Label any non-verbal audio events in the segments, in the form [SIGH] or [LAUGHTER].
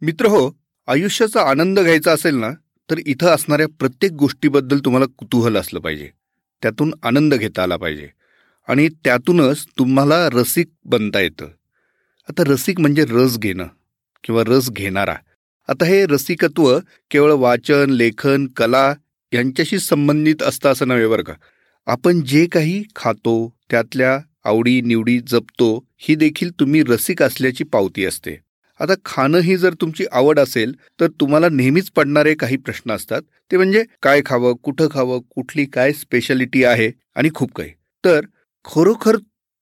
मित्र हो आयुष्याचा आनंद घ्यायचा असेल ना तर इथं असणाऱ्या प्रत्येक गोष्टीबद्दल तुम्हाला कुतूहल असलं पाहिजे. त्यातून आनंद घेता आला पाहिजे. आणि त्यातूनच तुम्हाला रसिक बनता येतं. आता रसिक म्हणजे रस घेणं किंवा रस घेणारा. आता हे रसिकत्व केवळ वाचन लेखन कला यांच्याशी संबंधित असतं असं नव्हे बरं का? आपण जे काही खातो त्यातल्या आवडी निवडी जपतो ही देखील तुम्ही रसिक असल्याची पावती असते. आता खाणं ही जर तुमची आवड असेल तर तुम्हाला नेहमीच पडणारे काही प्रश्न असतात. ते म्हणजे काय खावं कुठं खावं कुठली काय स्पेशालिटी आहे आणि खूप काही. तर खरोखर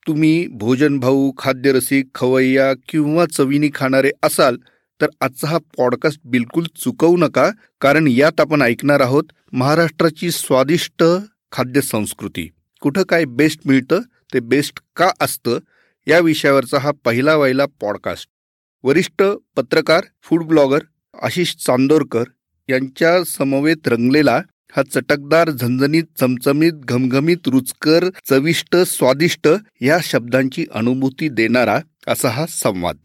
तुम्ही भोजन भाऊ खाद्यरसिक खवय्या किंवा चवीनी खाणारे असाल तर आजचा हा पॉडकास्ट बिलकुल चुकवू नका कारण यात आपण ऐकणार आहोत महाराष्ट्राची स्वादिष्ट खाद्य संस्कृती. कुठं काय बेस्ट मिळतं ते बेस्ट का असतं या विषयावरचा हा पहिला वहिला पॉडकास्ट वरिष्ठ पत्रकार फूड ब्लॉगर आशिष चांदोरकर यांच्या समवेत रंगलेला हा चटकदार झणझणीत चमचमीत घमघमीत रुचकर चविष्ट स्वादिष्ट या शब्दांची अनुभूती देणारा असा हा संवाद.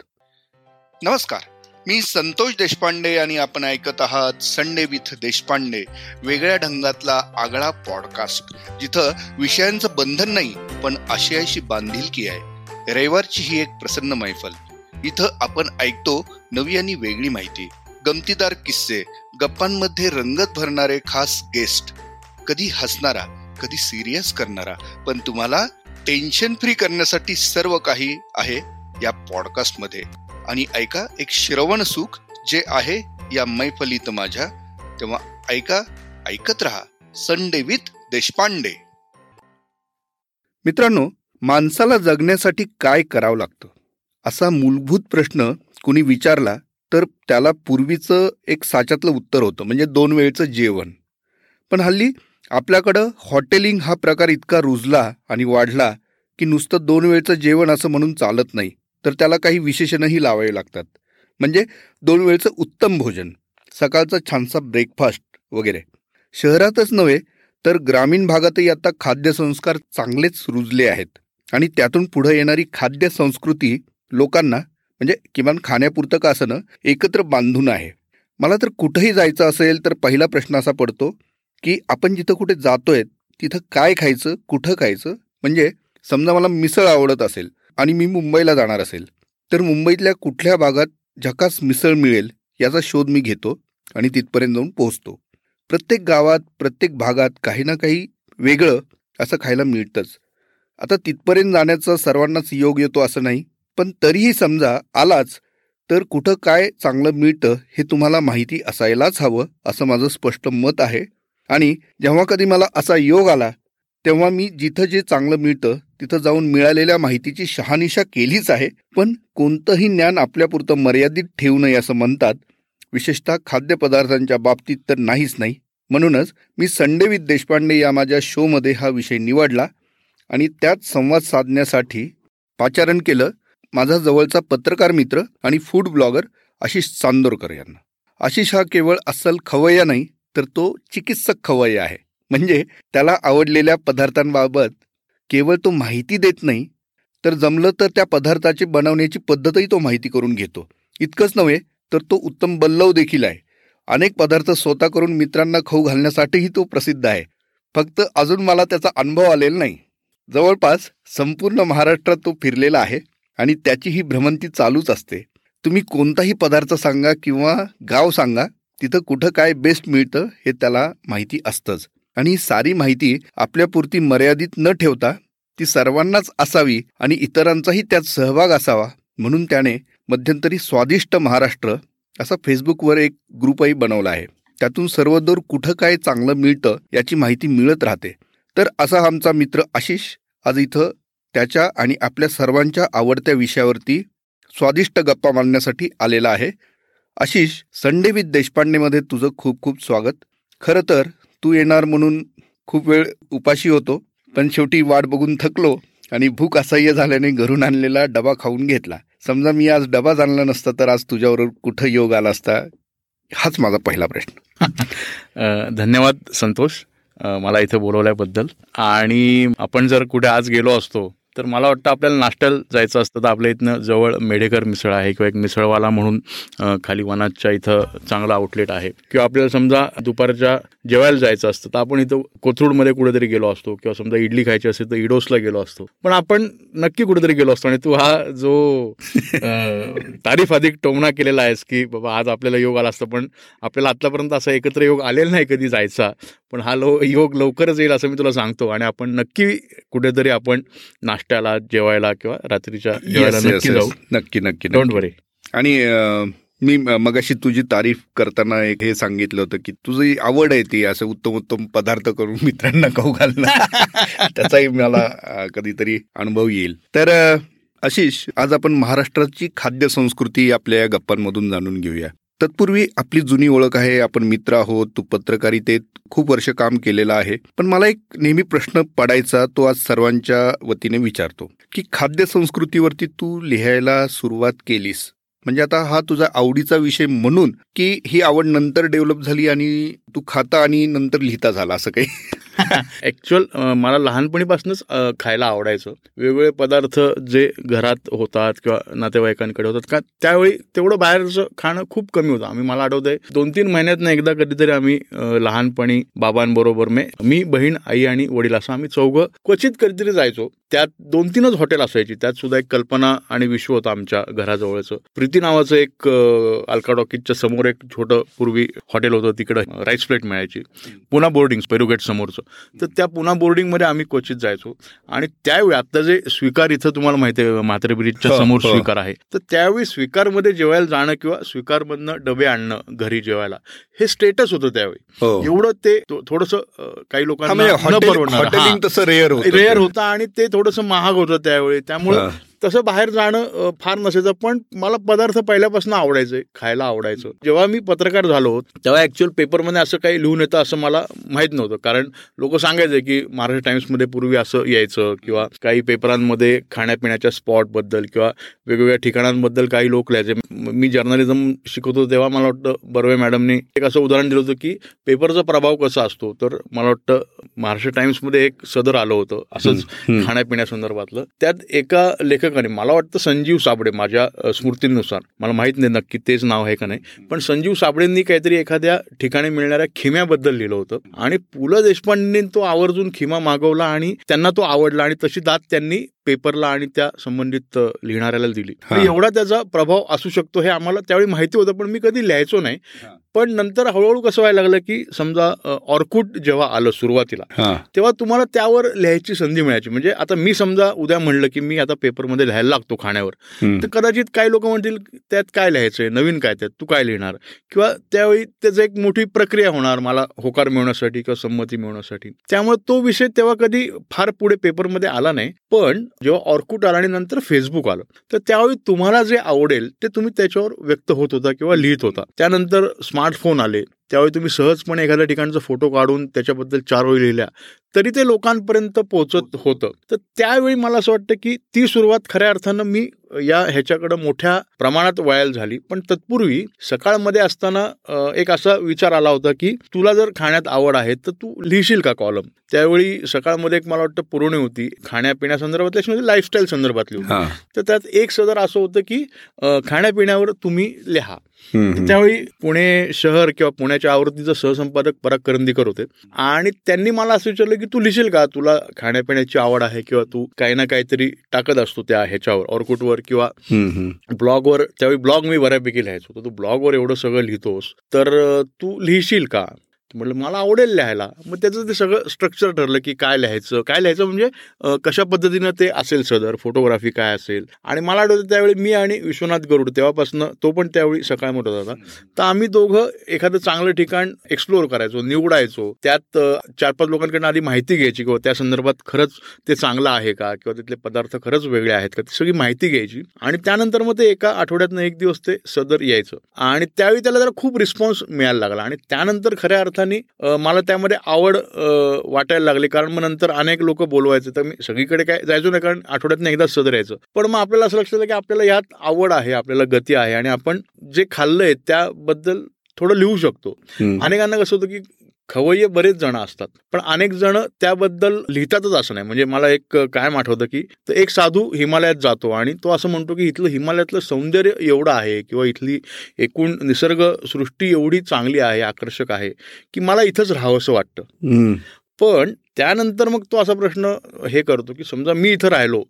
नमस्कार. मी संतोष देशपांडे आणि आपण ऐकत आहात संडे विथ देशपांडे वेगळ्या ढंगातला आगळा पॉडकास्ट जिथं विषयांचं बंधन नाही पण आशयाशी बांधिलकी आहे. रविवारची ही एक प्रसन्न मैफल. इथं आपण ऐकतो नवी आणि वेगळी माहिती. गमतीदार किस्से गप्पांमध्ये रंगत भरणारे खास गेस्ट. कधी हसणारा कधी सिरियस करणारा. पण तुम्हाला टेन्शन फ्री करण्यासाठी सर्व काही आहे या पॉडकास्टमध्ये आणि ऐका एक श्रवण सुख जे आहे या मैफलीत माझ्या. तेव्हा ऐका ऐकत रहा संडे विथ देशपांडे. मित्रांनो माणसाला जगण्यासाठी काय करावं लागतं? असा मूलभूत प्रश्न कुणी विचारला तर त्याला पूर्वीचं एक साच्यातलं उत्तर होतं म्हणजे दोन वेळचं जेवण. पण हल्ली आपल्याकडं हॉटेलिंग हा प्रकार इतका रुजला आणि वाढला की नुसतं दोन वेळचं जेवण असं म्हणून चालत नाही तर त्याला काही विशेषणही लावावे लागतात. म्हणजे दोन वेळचं उत्तम भोजन सकाळचा छानसा ब्रेकफास्ट वगैरे. शहरातच नव्हे तर ग्रामीण भागातही आता खाद्यसंस्कार चांगलेच रुजले आहेत आणि त्यातून पुढे येणारी खाद्य संस्कृती लोकांना म्हणजे किमान खाण्यापुरतं का असं एकत्र बांधून आहे. मला तर कुठंही जायचं असेल तर पहिला प्रश्न असा पडतो की आपण जिथं कुठे जातोय तिथं काय खायचं कुठं खायचं? म्हणजे समजा मला मिसळ आवडत असेल आणि मी मुंबईला जाणार असेल तर मुंबईतल्या कुठल्या भागात झकास मिसळ मिळेल याचा शोध मी घेतो आणि तिथपर्यंत जाऊन पोहोचतो. प्रत्येक गावात प्रत्येक भागात काही ना काही वेगळं असं खायला मिळतंच. आता तिथपर्यंत जाण्याचा सर्वांनाच योग येतो असं नाही. पण तरीही समजा आलाच तर कुठं काय चांगलं मिळतं हे तुम्हाला माहिती असायलाच हवं असं माझं स्पष्ट मत आहे. आणि जेव्हा कधी मला असा योग आला तेव्हा मी जिथं जे चांगलं मिळतं तिथं जाऊन मिळालेल्या माहितीची शहानिशा केलीच आहे. पण कोणतंही ज्ञान आपल्यापुरतं मर्यादित ठेवू नये असं म्हणतात विशेषतः खाद्यपदार्थांच्या बाबतीत तर नाहीच नाही? म्हणूनच मी संडे देशपांडे या माझ्या शोमध्ये हा विषय निवडला आणि त्यात संवाद साधण्यासाठी पाचारण केलं. माझा जवळचा पत्रकार मित्र आणि फूड ब्लॉगर आशिष चांदोरकर यांना. आशिष हा केवळ अस्सल खवय्या नाही तर तो चिकित्सक खवय्या आहे. म्हणजे त्याला आवडलेल्या पदार्थांबाबत केवळ तो माहिती देत नाही तर जमलं तर त्या पदार्थाची बनवण्याची पद्धतही तो माहिती करून घेतो. इतकंच नव्हे तर तो उत्तम बल्लव देखील आहे. अनेक पदार्थ स्वतः करून मित्रांना खाऊ घालण्यासाठीही तो प्रसिद्ध आहे. फक्त अजून मला त्याचा अनुभव आलेला नाही. जवळपास संपूर्ण महाराष्ट्रात तो फिरलेला आहे. आणि त्याची ही भ्रमंती चालूच असते. तुम्ही कोणताही पदार्थ सांगा किंवा गाव सांगा तिथं कुठं काय बेस्ट मिळतं हे त्याला माहिती असतंच. आणि ही सारी माहिती आपल्यापुरती मर्यादित न ठेवता ती सर्वांनाच असावी आणि इतरांचाही त्यात सहभाग असावा म्हणून त्याने मध्यंतरी स्वादिष्ट महाराष्ट्र असा फेसबुकवर एक ग्रुपही बनवला आहे. त्यातून सर्वदूर कुठं काय चांगलं मिळतं याची माहिती मिळत राहते. तर असा आमचा मित्र आशिष आज इथं त्याच्या आणि आपल्या सर्वांच्या आवडत्या विषयावरती स्वादिष्ट गप्पा मांडण्यासाठी आलेला आहे. आशिष संडे विथ देशपांडेमध्ये तुझं खूप खूप स्वागत. खरं तर तू येणार म्हणून खूप वेळ उपाशी होतो पण शेवटी वाट बघून थकलो आणि भूक असह्य झाल्याने घरून आणलेला डबा खाऊन घेतला. समजा मी आज डबा आणला नसता तर आज तुझ्याबरोबर कुठं योग आला असता? हाच माझा पहिला प्रश्न. [LAUGHS] धन्यवाद संतोष. मला इथं बोलवल्याबद्दल. आणि आपण जर कुठे आज गेलो असतो तर मला वाटतं आपल्याला नाश्त्याला जायचं असतं. तर आपल्या इथनं जवळ मेढेकर मिसळ आहे किंवा एक मिसळवाला म्हणून खाली वनाच्या इथं चांगला आउटलेट आहे. किंवा आपल्याला समजा दुपारच्या जेवायला जायचं असतं तर आपण इथं कोथरूडमध्ये कुठेतरी गेलो असतो किंवा समजा इडली खायची असेल तर इडोसला गेलो असतो. पण आपण नक्की कुठेतरी गेलो असतो आणि तू हा जो [LAUGHS] तारीफ अधिक टोमणा केलेला आहेस की बाबा आज आपल्याला योग आला असतं पण आपल्याला आतापर्यंत असा एकत्र योग आलेला नाही कधी जायचा. पण हा लो योग लवकरच येईल असं मी तुला सांगतो आणि आपण नक्की कुठेतरी आपण नाश्त्याला जेवायला किंवा रात्रीच्या जेवायला नक्की जाऊ. नक्की नक्की डोंट वरी आणि मी मगाशी तुझी तारीफ करताना एक हे सांगितलं होतं की तुझी आवड आहे ती असं उत्तम उत्तम पदार्थ करून मित्रांना खाऊ घालणं. [LAUGHS] त्याचाही मला कधीतरी अनुभव येईल. तर आशिष आज आपण महाराष्ट्राची खाद्य संस्कृती आपल्या या गप्पांमधून जाणून घेऊया. तत्पूर्वी आपली जुनी ओळख आहे आपण मित्र आहोत तू पत्रकारितेत खूप वर्ष काम केलेलं आहे. पण मला एक नेहमी प्रश्न पडायचा तो आज सर्वांच्या वतीने विचारतो की खाद्य संस्कृतीवरती तू लिहायला सुरुवात केलीस? म्हणजे आता हा तुझा आवडीचा विषय म्हणून की ही आवड नंतर डेव्हलप झाली आणि तू खाता आणि नंतर लिहिता झाला असं काही? [LAUGHS] ऍक्च्युअल मला लहानपणीपासूनच खायला आवडायचं. वेगवेगळे पदार्थ जे घरात होतात किंवा नातेवाईकांकडे होतात का त्यावेळी तेवढं बाहेरचं खाणं खूप कमी होतं. आम्ही मला आठवतंय दोन तीन महिन्यात एकदा कधीतरी आम्ही लहानपणी बाबांबरोबर मी बहीण आई आणि वडील असं आम्ही चौघं क्वचित कधीतरी जायचो. त्यात दोन तीनच हॉटेल असायची. त्यात सुद्धा एक कल्पना आणि विश्व होतं आमच्या घराजवळचं. प्रीती नावाचं एक अल्का टॉकीजच्या समोर एक छोटं पूर्वी हॉटेल होतं तिकडं राईस प्लेट मिळायची. पुन्हा बोर्डिंग पेरुगेट समोरचं. तर त्या पुन्हा बोर्डिंगमध्ये आम्ही क्वचित जायचो. आणि त्यावेळी आता जे स्वीकार इथं तुम्हाला माहिती आहे म्हात्रे ब्रिजच्या हो, समोर हो. स्वीकार आहे. तर त्यावेळी स्वीकारमध्ये जेवायला जाणं किंवा स्वीकारमधनं डबे आणणं घरी जेवायला हे स्टेटस होतं त्यावेळी. हो. एवढं ते थोडस काही लोकांना रेअर रेअर होतं आणि ते थोडंसं महाग होतं त्यावेळी. त्यामुळे तसं बाहेर जाणं फार नसायचं पण मला पदार्थ पहिल्यापासून आवडायचे खायला आवडायचं. जेव्हा मी पत्रकार झालो तेव्हा ऍक्च्युअल पेपरमध्ये असं काही लिहून येतं असं मला माहीत नव्हतं. कारण लोक सांगायचे की महाराष्ट्र टाइम्समध्ये पूर्वी असं यायचं किंवा काही पेपरांमध्ये खाण्यापिण्याच्या स्पॉटबद्दल किंवा वेगवेगळ्या ठिकाणांबद्दल काही लोक लिहायचे. मी जर्नलिझम शिकवतो तेव्हा मला वाटतं बर्वे मॅडमनी एक असं उदाहरण दिलं होतं की पेपरचा प्रभाव कसा असतो? तर मला वाटतं महाराष्ट्र टाइम्समध्ये एक सदर आलं होतं असंच खाण्यापिण्यासंदर्भातलं त्यात एका लेखक लेखकाने मला वाटतं संजीव साबडे माझ्या स्मृतीनुसार. मला माहीत नाही नक्की तेच नाव आहे का नाही पण संजीव साबडेंनी काहीतरी एखाद्या ठिकाणी मिळणाऱ्या खिम्याबद्दल लिहिलं होतं. आणि पु ल देशपांडेंनी तो आवर्जून खिमा मागवला आणि त्यांना तो आवडला आणि तशी दात त्यांनी पेपरला आणि त्या संबंधित लिहिणाऱ्याला दिली. एवढा त्याचा प्रभाव असू शकतो हे आम्हाला त्यावेळी माहिती होतं पण मी कधी लिहायचो नाही. पण नंतर हळूहळू कसं व्हायला लागलं की समजा ऑर्कुट जेव्हा आलं सुरुवातीला तेव्हा तुम्हाला त्यावर लिहायची संधी मिळायची. म्हणजे आता मी समजा उद्या म्हणलं की मी आता पेपरमध्ये लिहायला लागतो खाण्यावर तर कदाचित काही लोक म्हणतील त्यात काय लिहायचंय? नवीन काय त्यात? तू काय लिहिणार? किंवा त्यावेळी त्याचं एक मोठी प्रक्रिया होणार मला होकार मिळवण्यासाठी किंवा संमती मिळवण्यासाठी. त्यामुळे तो विषय तेव्हा कधी फार पुढे पेपरमध्ये आला नाही. पण जेव्हा ऑर्कुट आला आणि नंतर फेसबुक आलं तर त्यावेळी तुम्हाला जे आवडेल ते तुम्ही त्याच्यावर व्यक्त होत होता किंवा लिहित होता. त्यानंतर स्मार्टफोन आले त्यावेळी तुम्ही सहजपणे एखाद्या ठिकाणचा फोटो काढून त्याच्याबद्दल चार वेळी लिहिल्या. तरी ते लोकांपर्यंत पोहोचत होतं. तर त्यावेळी मला असं वाटतं की ती सुरुवात खऱ्या अर्थानं मी या ह्याच्याकडं मोठ्या प्रमाणात वयाल झाली. पण तत्पूर्वी सकाळमध्ये असताना एक असा विचार आला होता की तुला जर खाण्यात आवड आहे तर तू लिहिशील का कॉलम त्यावेळी सकाळमध्ये एक मला वाटतं पुरवणी होती. खाण्यापिण्यासंदर्भात म्हणजे लाईफस्टाईल संदर्भातली होती. तर त्यात एक सदर असं होतं की खाण्यापिण्यावर तुम्ही लिहा. त्यावेळी पुणे शहर किंवा पुण्याच्या आवृत्तीचं सहसंपादक पराग करंदीकर होते. आणि त्यांनी मला असं विचारलं की तू लिहिशील का? तुला खाण्यापिण्याची आवड आहे किंवा तू काही ना काहीतरी टाकत असतो त्या ह्याच्यावर ऑर्कुटवर किंवा ब्लॉगवर. त्यावेळी ब्लॉग मी बऱ्यापैकी लिहायचो. तर तू ब्लॉगवर एवढं सगळं लिहितोस. तर तू लिहिशील का? म्हटलं मला आवडेल लिहायला. मग त्याचं ते सगळं स्ट्रक्चर ठरलं की काय लिहायचं? काय लिहायचं म्हणजे कशा पद्धतीनं ते असेल सदर? फोटोग्राफी काय असेल? आणि मला आठवतं त्यावेळी मी आणि विश्वनाथ गरुड तेव्हापासून तो पण त्यावेळी सकाळ मोठा होता. तर आम्ही दोघं एखादं चांगलं ठिकाण एक्सप्लोअर करायचो निवडायचो. त्यात चार पाच लोकांकडनं आधी माहिती घ्यायची किंवा त्या संदर्भात खरंच ते चांगलं आहे का? किंवा तिथले पदार्थ खरंच वेगळे आहेत का? ती सगळी माहिती घ्यायची. आणि त्यानंतर मग ते एका आठवड्यातनं एक दिवस ते सदर यायचं. आणि त्यावेळी त्याला जरा खूप रिस्पॉन्स मिळायला लागला. आणि त्यानंतर खऱ्या अर्थ अर्थाने मला त्यामध्ये आवड वाटायला लागली. कारण मग नंतर अनेक लोक बोलवायचे. तर मी सगळीकडे काय जायचो नाही कारण आठवड्यात एकदाच सदर यायचं पण मग आपल्याला असं लक्षात की आपल्याला यात आवड आहे आपल्याला गती आहे. आणि आपण जे खाल्लंय त्याबद्दल थोडं लिहू शकतो. अनेकांना कसं होतं की खवय्ये बरेच जण असतात. पण अनेक जण त्याबद्दल लिहितातच असं नाही. म्हणजे मला एक कायम आठवतं की एक साधू हिमालयात जातो आणि तो असं म्हणतो की इथलं हिमालयातलं सौंदर्य एवढं आहे किंवा इथली एकूण निसर्ग सृष्टी एवढी चांगली आहे आकर्षक आहे की मला इथंच राहावंसं वाटतं. पण त्यानंतर मग तो असा प्रश्न हे करतो की समजा मी इथं राहिलो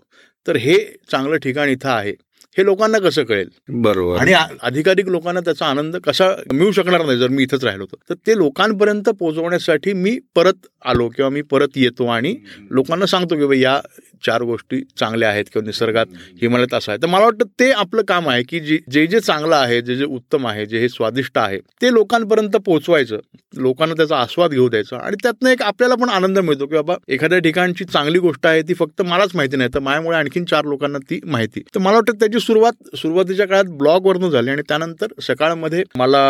तर हे चांगलं ठिकाण इथं आहे. हे लोकांना कसं कळेल? बरोबर. आणि अधिकाधिक लोकांना त्याचा आनंद कसा मिळू शकणार नाही जर मी इथंच राहिलो तर. ते लोकांपर्यंत पोहोचवण्यासाठी मी परत आलो किंवा मी परत येतो आणि लोकांना सांगतो की या चार गोष्टी चांगल्या आहेत किंवा निसर्गात हिमालयात असं आहे. तर मला वाटतं ते आपलं काम आहे की जे जे चांगलं आहे जे जे उत्तम आहे जे हे स्वादिष्ट आहे ते लोकांपर्यंत पोहोचवायचं. लोकांना त्याचा आस्वाद घेऊ द्यायचा. आणि त्यातनं एक आपल्याला पण आनंद मिळतो की बाबा एखाद्या ठिकाणची चांगली गोष्ट आहे ती फक्त मलाच माहिती नाही. तर माझ्यामुळे आणखीन चार लोकांना ती माहिती. तर मला वाटतं त्याची सुरुवात सुरुवातीच्या काळात ब्लॉगवरनं झाली आणि त्यानंतर सकाळमध्ये मला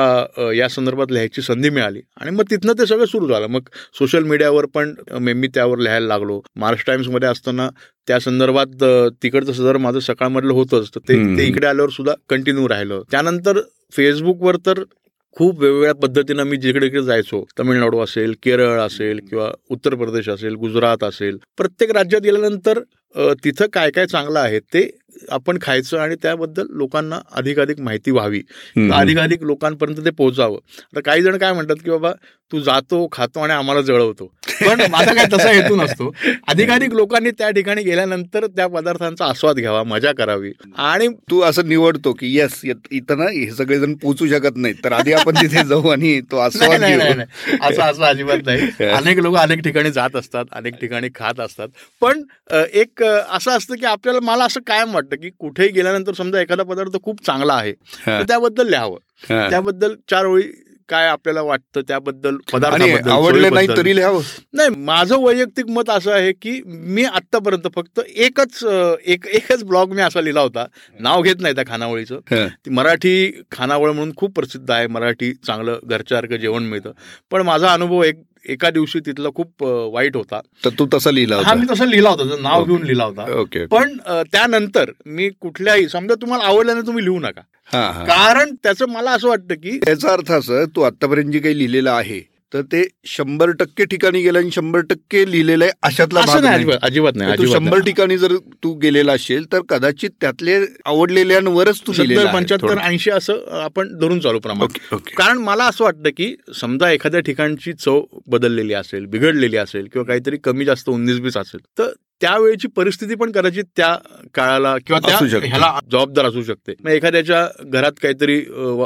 या संदर्भात लिहायची संधी मिळाली. आणि मग तिथनं ते सगळं सुरू झालं. मग सोशल मीडियावर पण मी त्यावर लिहायला लागलो. महाराष्ट्र टाइम्समध्ये असताना त्या संदर्भात तिकडचं सदर माझं सकाळमधलं होतंच तर ते इकडे आल्यावर सुद्धा कंटिन्यू राहिलं. त्यानंतर फेसबुकवर तर खूप वेगवेगळ्या पद्धतीनं मी जिकडे इकडे जायचो. तमिळनाडू असेल केरळ असेल किंवा उत्तर प्रदेश असेल गुजरात असेल. प्रत्येक राज्यात गेल्यानंतर तिथं काय काय चांगलं आहे ते आपण खायचं आणि त्याबद्दल लोकांना अधिकाधिक माहिती व्हावी. अधिकाधिक लोकांपर्यंत ते पोहोचावं. आता काही जण काय म्हणतात की बाबा तू जातो खातो आणि आम्हाला जळवतो. पण [LAUGHS] माझा काय तसा हेतू नसतो. अधिकाधिक लोकांनी त्या ठिकाणी गेल्यानंतर त्या पदार्थांचा आस्वाद घ्यावा मजा करावी. आणि तू असं निवडतो की येस इथं ना हे सगळेजण पोचू शकत नाही तर आधी आपण तिथे [LAUGHS] जाऊ आणि तो आस्वाद असं असं अजिबात नाही. [LAUGHS] अनेक लोक अनेक ठिकाणी जात असतात अनेक ठिकाणी खात असतात. पण एक असं असतं की आपल्याला मला असं कायम वाटतं. की कुठेही गेल्यानंतर समजा एखादा पदार्थ खूप चांगला आहे तर त्याबद्दल लिहावं. त्याबद्दल चार ओळी काय आपल्याला वाटतं त्याबद्दल पदार्थ आवडले नाही तरी लिहावं. नाही माझं वैयक्तिक मत असं आहे की मी आतापर्यंत फक्त एकच एक एकच ब्लॉग मी असा लिहिला होता. नाव घेत नाही त्या खानावळीचं. मराठी खानावळ म्हणून खूप प्रसिद्ध आहे. मराठी चांगलं घरच्यासारखं जेवण मिळतं. पण माझा अनुभव एक एका दिवशी तिथला खूप वाईट होता. तर तू तसा लिहिला हा मी तसं लिहिला होता नाव घेऊन लिहिला होता. पण त्यानंतर मी कुठल्याही समजा तुम्हाला आवडल्याने तुम्ही लिहू नका. कारण त्याचं मला असं वाटतं की याचा अर्थ असं तू आतापर्यंत जे काही लिहिलेलं आहे तर ते शंभर टक्के ठिकाणी गेलं आणि शंभर टक्के लिहिलेलं आहे अशातला अजिबात नाही तू शंभर ठिकाणी जर तू गेलेला असेल तर कदाचित त्यातले आवडलेल्यांवरच तू पंच्याहत्तर ऐंशी असं आपण धरून चालू प्रमाण. कारण मला असं वाटतं की समजा एखाद्या ठिकाणची चव बदललेली असेल बिघडलेली असेल किंवा काहीतरी कमी जास्त उन्नीस बीस असेल तर त्यावेळेची परिस्थिती पण कदाचित त्या काळाला किंवा त्या ह्याला जबाबदार असू शकते. मग एखाद्याच्या घरात काहीतरी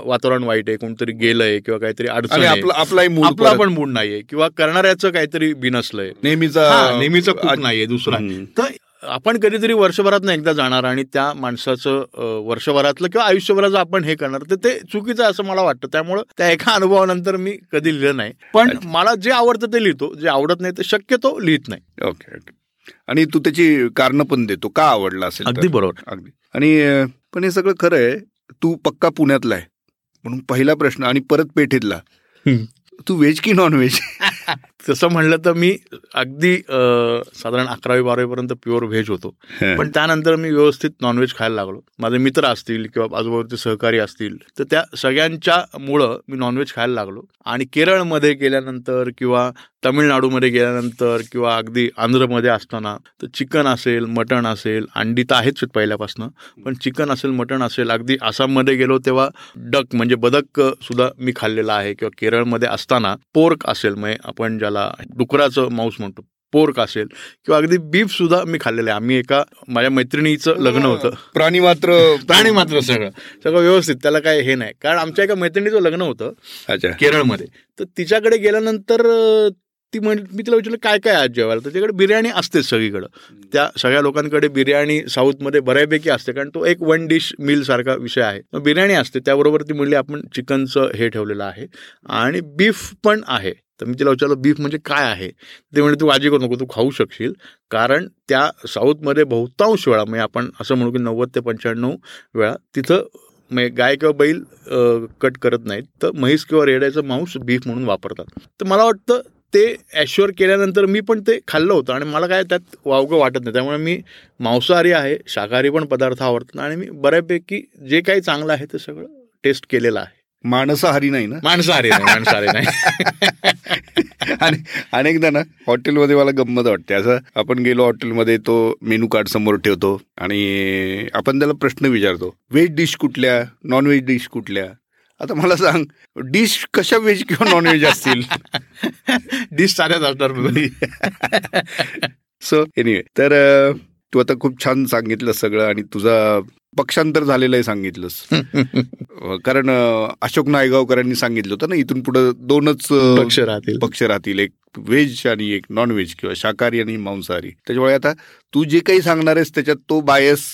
वातावरण वाईट आहे कोणतरी गेलंय किंवा काहीतरी अडचण आपला पण मूड नाहीये किंवा करणाऱ्याचं काहीतरी बिनसलंय. नेहमीचा नेहमीचं नाहीये दुसरा. तर आपण कधीतरी वर्षभरात एकदा जाणार आणि त्या माणसाचं वर्षभरातलं किंवा आयुष्यभराचं आपण हे करणार तर ते चुकीचं असं मला वाटतं. त्यामुळं त्या एका अनुभवानंतर मी कधी लिहिलं नाही. पण मला जे आवडतं ते लिहितो. जे आवडत नाही ते शक्यतो लिहित नाही. Okay okay. आणि तू त्याची कारण पण देतो. का आवडला असेल अगदी बरोबर. अगदी. आणि पण हे सगळं खरं आहे. तू पक्का पुण्यातला आहे. म्हणून पहिला प्रश्न आणि परत पेठेतला. तू व्हेज की नॉन व्हेज [LAUGHS] तसं म्हणलं तर मी अगदी साधारण अकरावी बारावीपर्यंत प्युअर व्हेज होतो. पण त्यानंतर मी व्यवस्थित नॉनव्हेज खायला लागलो. माझे मित्र असतील किंवा आजूबाजूचे सहकारी असतील तर त्या सगळ्यांच्या मुळं मी नॉनव्हेज खायला लागलो. आणि केरळमध्ये गेल्यानंतर किंवा तमिळनाडूमध्ये गेल्यानंतर किंवा अगदी आंध्रमध्ये असताना तर चिकन असेल मटण असेल अंडी तर आहेच पहिल्यापासून. पण चिकन असेल मटण असेल अगदी आसाममध्ये गेलो तेव्हा डक म्हणजे बदक सुद्धा मी खाल्लेला आहे. किंवा केरळमध्ये असताना पोर्क असेल म्हणजे आपण ज्याला डुकराचं मांस म्हणतो पोर्क असेल किंवा अगदी बीफ सुद्धा मी खाल्लेलं आहे. आम्ही एका माझ्या मैत्रिणीचं लग्न होतं. प्राणी मात्र प्राणी मात्र सगळं. सगळं व्यवस्थित. त्याला काय हे नाही. कारण आमच्या एका मैत्रिणीचं लग्न होतं केरळमध्ये. तर तिच्याकडे गेल्यानंतर ती म्हण मी तिला विचारलं काय काय आज जेवायला? तर त्याच्याकडे बिर्याणी असतेच सगळीकडं. त्या सगळ्या लोकांकडे बिर्याणी साऊथमध्ये बऱ्यापैकी असते कारण तो एक वन डिश मिल सारखा विषय आहे. मग बिर्याणी असते त्याबरोबर ती म्हणली आपण चिकनचं हे ठेवलेलं आहे आणि बीफ पण आहे. तर मी तिला विचारलं बीफ म्हणजे काय आहे? ते म्हणजे तू काळजी करू नको तू खाऊ शकशील कारण त्या साऊथमध्ये बहुतांश वेळा म्हणजे आपण असं म्हणू की नव्वद ते पंच्याण्णव वेळा तिथं म्हणजे गाय किंवा बैल कट करत नाहीत. तर म्हैस किंवा रेड्याचं मांस बीफ म्हणून वापरतात. तर मला वाटतं ते ॲश्युअर केल्यानंतर मी पण ते खाल्लं होतं आणि मला काय त्यात वावगं वाटत नाही. त्यामुळे मी मांसाहारी आहे शाकाहारी पण पदार्थ आवडतात आणि मी बऱ्यापैकी जे काही चांगलं आहे ते सगळं टेस्ट केलेलं आहे. माणसाहारी नाही ना? माणसाहारी नाही माणसाहारी नाही. [LAUGHS] आणि अनेकदा ना हॉटेलमध्ये मला गंमत वाटते. असं आपण गेलो हॉटेलमध्ये तो मेनू कार्ड समोर ठेवतो आणि आपण त्याला प्रश्न विचारतो. व्हेज डिश कुठल्या? नॉन व्हेज डिश कुठल्या? आता मला सांग डिश कशा व्हेज किंवा नॉन व्हेज असतील? [LAUGHS] डिश साऱ्याच असणार सो एनिवे [LAUGHS] तर तू आता खूप छान सांगितलं सगळं आणि तुझा पक्षांतर झालेलं आहे सांगितलंस [LAUGHS] कारण अशोक नायगावकरांनी सांगितलं होतं ना इथून पुढे दोनच पक्ष राहतील. पक्ष राहतील एक व्हेज आणि एक नॉन व्हेज किंवा शाकाहारी आणि मांसाहारी. त्याच्यामुळे आता तू जे काही सांगणार आहेस त्याच्यात तो बायस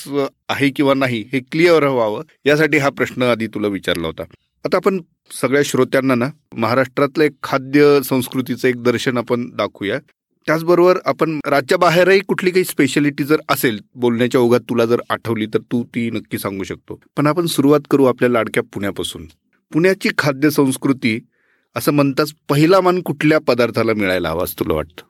आहे किंवा नाही हे क्लिअर व्हावं यासाठी हा प्रश्न आधी तुला विचारला होता. आता आपण सगळ्या श्रोत्यांना ना महाराष्ट्रातलं एक खाद्य संस्कृतीचं एक दर्शन आपण दाखवूया. त्याचबरोबर आपण राज्याबाहेरही कुठली काही स्पेशालिटी जर असेल बोलण्याच्या ओघात तुला जर आठवली तर तू ती नक्की सांगू शकतो. पण आपण सुरुवात करू आपल्या लाडक्या पुण्यापासून. पुण्याची खाद्य संस्कृती असं म्हणताच पहिला मान कुठल्या पदार्थाला मिळायला हवाच तुला वाटतं?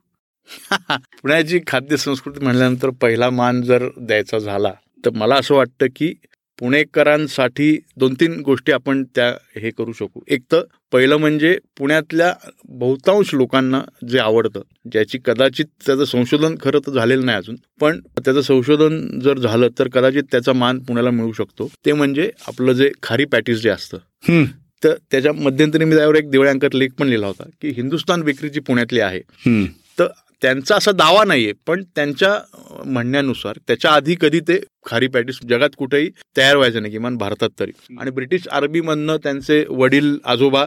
[LAUGHS] पुण्याची खाद्य संस्कृती म्हणल्यानंतर पहिला मान जर द्यायचा झाला तर मला असं वाटतं की पुणेकरांसाठी दोन तीन गोष्टी आपण त्या हे करू शकू. एक तर पहिलं म्हणजे पुण्यातल्या बहुतांश लोकांना जे आवडतं ज्याची कदाचित त्याचं संशोधन खरं तर झालेलं नाही अजून पण त्याचं संशोधन जर झालं तर कदाचित त्याचा मान पुण्याला मिळू शकतो. ते म्हणजे आपलं जे खारी पॅटीस जे असतं. तर त्याच्या मध्यंतरी मी त्यावर एक दिवळ्यांकत लेख पण लिहिला होता की हिंदुस्तान बेकरी जी पुण्यातली आहे. तर त्यांचा असा दावा नाहीये पण त्यांच्या म्हणण्यानुसार त्याच्या आधी कधी ते खारी पॅटीस जगात कुठेही तयार व्हायचं नाही किमान भारतात तरी. आणि ब्रिटिश आर्मीमधनं त्यांचे वडील आजोबा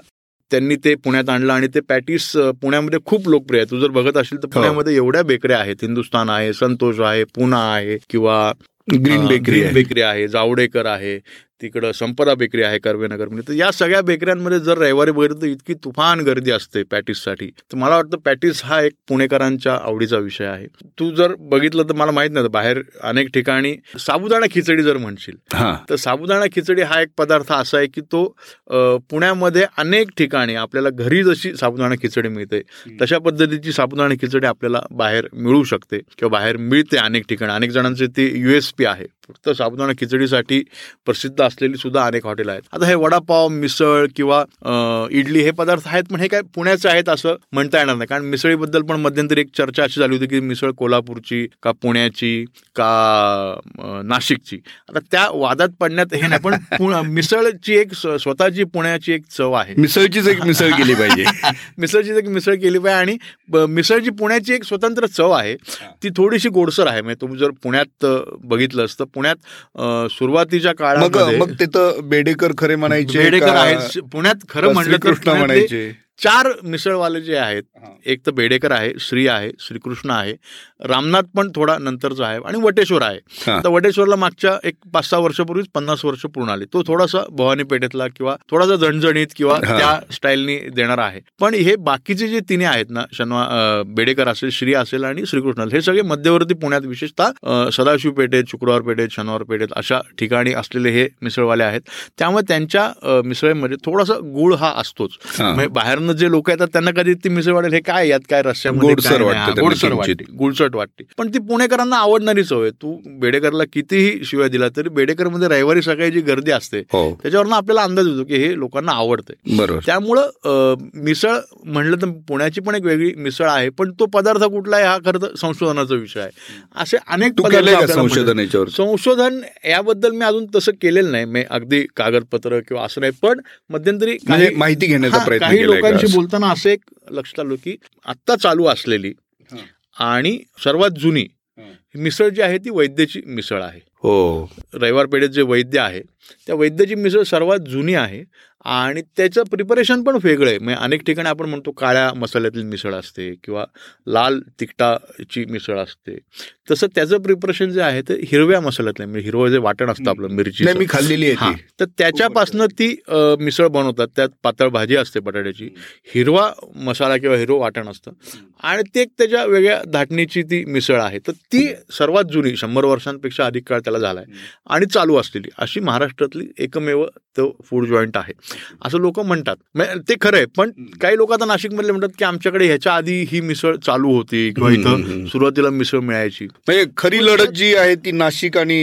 त्यांनी ते पुण्यात आणलं आणि ते पॅटीस पुण्यामध्ये खूप लोकप्रिय आहे तू जर बघत असेल तर पुण्यामध्ये एवढ्या बेकऱ्या आहेत. हिंदुस्तान आहे संतोष आहे पुना आहे किंवा ग्रीन बेकरी बेकरी आहे. जावडेकर आहे. तिकडं संपदा बेकरी आहे कर्वेनगरमध्ये तर या सगळ्या बेकऱ्यांमध्ये जर रविवारी बघितलं तर इतकी तुफान गर्दी असते पॅटीससाठी. तर मला वाटतं पॅटीस हा एक पुणेकरांच्या आवडीचा विषय आहे. तू जर बघितलं तर मला माहीत नाही बाहेर अनेक ठिकाणी साबुदाणा खिचडी जर म्हणशील तर साबुदाणा खिचडी हा एक पदार्थ असा आहे की तो पुण्यामध्ये अनेक ठिकाणी आपल्याला घरी जशी साबुदाणा खिचडी मिळते तशा पद्धतीची साबुदाणा खिचडी आपल्याला बाहेर मिळू शकते किंवा बाहेर मिळते अनेक ठिकाणी. अनेक जणांचे ते युएसपी आहे. फक्त साबुदाणा खिचडीसाठी प्रसिद्ध असलेली सुद्धा अनेक हॉटेल आहेत. आता हे वडापाव मिसळ किंवा इडली हे पदार्थ आहेत पण हे काय पुण्याचे आहेत असं म्हणता येणार नाही. कारण मिसळीबद्दल पण मध्यंतरी एक चर्चा अशी झाली होती की मिसळ कोल्हापूरची का पुण्याची का नाशिकची. आता त्या वादात पडण्यात हे नाही पण मिसळची एक स्वतःची पुण्याची एक चव आहे. मिसळचीच एक मिसळ केली पाहिजे. [LAUGHS] मिसळचीच एक मिसळ केली पाहिजे आणि मिसळची पुण्याची एक स्वतंत्र चव आहे. ती थोडीशी गोडसर आहे. म्हणजे तुम्ही जर पुण्यात बघितलं असतं पुण्यात सुरुवातीच्या काळात मग तिथं बेडेकर खरे म्हणायचे बेडेकर आहेत. पुण्यात खरं म्हणलं कृष्ण म्हणायचे? चार मिसळवाले जे आहेत एक तर बेडेकर आहे श्री आहे श्रीकृष्ण आहे रामनाथ पण थोडा नंतरचा आहे आणि वटेश्वर आहे. तर वटेश्वरला मागच्या एक पाच सहा वर्षापूर्वीच पन्नास वर्ष पूर्ण आले. तो थोडासा भवानी पेठेतला किंवा थोडासा झणझणीत किंवा त्या स्टाईलनी देणार आहे. पण हे बाकीचे जे तिने आहेत ना शनवा बेडेकर असेल श्री असेल आणि श्रीकृष्ण हे सगळे मध्यवर्ती पुण्यात विशेषतः सदाशिव पेठेत शुक्रवार पेठेत शनिवार पेठेत अशा ठिकाणी असलेले हे मिसळवाले आहेत. त्यामुळे त्यांच्या मिसळीमध्ये थोडासा गुळ हा असतोच. बाहेर जे लोक येतात त्यांना कधी ती मिसळ वाटेल हे काय यात काय रस्त्यामध्ये गोडसर वाटते गोडसर वाटते गुळचट वाटते. पण ती पुणेकरांना आवडणारी आहे. तू बेडेकरला कितीही शिवाय दिला तरी बेडेकरमध्ये रविवारी सकाळी जी गर्दी असते त्याच्यावरनं आपल्याला अंदाज येतो की हे लोकांना आवडते बरोबर. त्यामुळं मिसळ म्हणलं तर पुण्याची पण एक वेगळी मिसळ आहे पण तो पदार्थ कुठला आहे हा खरं तर संशोधनाचा विषय आहे. असे अनेक संशोधन संशोधन याबद्दल मी अजून तसं केलेलं नाही. मी अगदी कागदपत्र किंवा असं नाही पण मध्यंतरी माहिती घेण्याचा प्रयत्न काही लोकांशी बोलताना असं एक लक्षात आलो की आत्ता चालू असलेली आणि सर्वात जुनी मिसळ जी आहे ती वैद्याची मिसळ आहे. हो. रविवार पेठेत जे वैद्य आहे त्या वैद्याची मिसळ सर्वात जुनी आहे आणि त्याचं प्रिपरेशन पण वेगळं आहे. म्हणजे अनेक ठिकाणी आपण म्हणतो काळ्या मसाल्यातली मिसळ असते किंवा लाल तिखटाची मिसळ असते. तसं त्याचं प्रिपरेशन जे आहे ते हिरव्या मसाल्यातलं म्हणजे हिरवं जे वाटण असतं आपलं मिरची मी खाल्लेली आहे तर त्याच्यापासून ती मिसळ बनवतात. त्यात पातळ भाजी असते बटाट्याची. हिरवा मसाला किंवा हिरवं वाटण असतं. आणि ते त्याच्या वेगळ्या धाटणीची ती मिसळ आहे. तर ती सर्वात जुनी शंभर वर्षांपेक्षा अधिक काळ त्याला झालाय. आणि चालू असलेली. अशी महाराष्ट्रातली एकमेव तो फूड जॉईंट आहे. असं लोक म्हणतात. ते खरं आहे पण काही लोक आता नाशिकमधले म्हणतात की आमच्याकडे ह्याच्या आधी ही मिसळ चालू होती किंवा इथं सुरुवातीला मिसळ मिळायची. म्हणजे खरी लढत जी आहे ती नाशिक आणि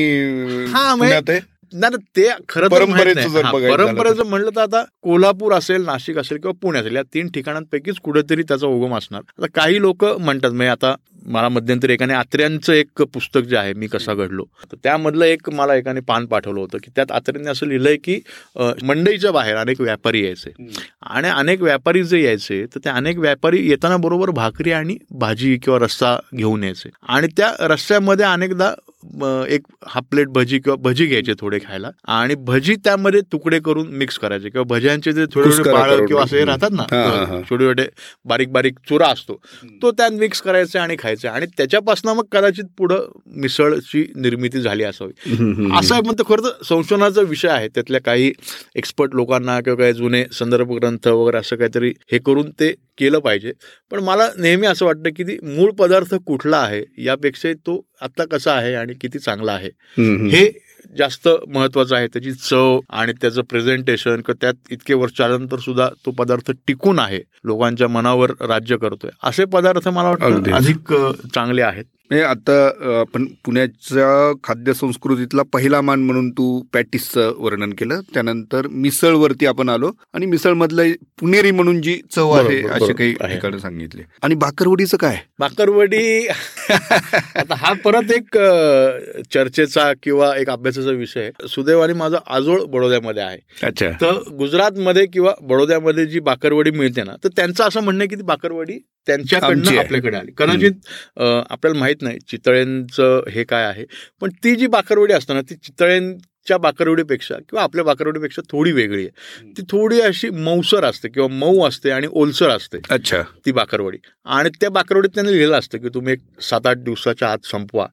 हा म्हणजे नाही ते खरं परंपरेचं म्हणलं तर आता कोल्हापूर असेल नाशिक असेल किंवा पुणे असेल या तीन ठिकाणांपैकीच कुठेतरी त्याचा उगम असणार. आता काही लोक म्हणतात म्हणजे आता मला मध्यंतरी एकाने आत्र्यांचं एक पुस्तक जे आहे मी कसा घडलो. तर त्यामधलं एक मला एकाने पान पाठवलं होतं की त्यात आत्र्यांनी असं लिहिलंय की मंडईच्या बाहेर अनेक व्यापारी यायचे. आणि अनेक व्यापारी जे यायचे तर ते अनेक व्यापारी येताना बरोबर भाकरी आणि भाजी किंवा रस्सा घेऊन यायचे. आणि त्या रस्त्यामध्ये अनेकदा एक हाफ प्लेट भजी किंवा भजी घ्यायचे थोडे खायला. आणि भजी त्यामध्ये तुकडे करून मिक्स करायचे किंवा भज्यांचे जे थोडे थोडे बाळ किंवा असे राहतात ना छोटे छोटे बारीक बारीक चुरा असतो तो त्यात मिक्स करायचे आणि खायचे. आणि त्याच्यापासून मग कदाचित पुढं मिसळची निर्मिती झाली असावी. असं म्हणतो खरं तर संशोधनाचा विषय आहे. त्यातल्या काही एक्सपर्ट लोकांना किंवा काही जुने संदर्भ ग्रंथ वगैरे असं काहीतरी हे करून ते केलं पाहिजे. पण मला नेहमी असं वाटतं की ती मूळ पदार्थ कुठला आहे यापेक्षा तो आता कसा आहे आणि किती चांगला आहे. हे जास्त महत्वाचं आहे. त्याची चव आणि त्याचं प्रेझेंटेशन त्यात इतके वर्ष आल्यानंतर सुद्धा तो पदार्थ टिकून आहे. लोकांच्या मनावर राज्य करतोय. असे पदार्थ मला वाटतं अधिक चांगले आहेत. म्हणजे आता आपण पुण्याच्या खाद्य संस्कृतीतला पहिला मान म्हणून तू पॅटिसचं वर्णन केलं. त्यानंतर मिसळवरती आपण आलो आणि मिसळ मधलं पुणेरी म्हणून जी चव आहे असे काही ठिकाण सांगितले. आणि बाकरवडीचं काय? बाकरवडी आता हा परत एक चर्चेचा किंवा एक अभ्यासाचा विषय सुदैवाने माझा आजोळ बडोद्यामध्ये आहे. अच्छा. तर गुजरातमध्ये किंवा बडोद्यामध्ये जी बाकरवडी मिळते ना तर त्यांचं असं म्हणणं की ती बाकरवडी त्यांच्याकडनं आपल्याकडे आली. कदाचित आपल्याला माहीत नाही. चितळेंचं हे काय आहे? पण ती जी बाकरवडी असताना ती चितळें च्या बाकरवडीपेक्षा किंवा आपल्या बाकरवडीपेक्षा थोडी वेगळी आहे. ती थोडी अशी मऊसर असते किंवा मऊ असते आणि ओलसर असते. अच्छा. ती बाकरवडी. आणि त्या बाकरवडीत त्यांनी लिहिलं असतं की तुम्ही एक सात आठ दिवसाच्या आत संपवा.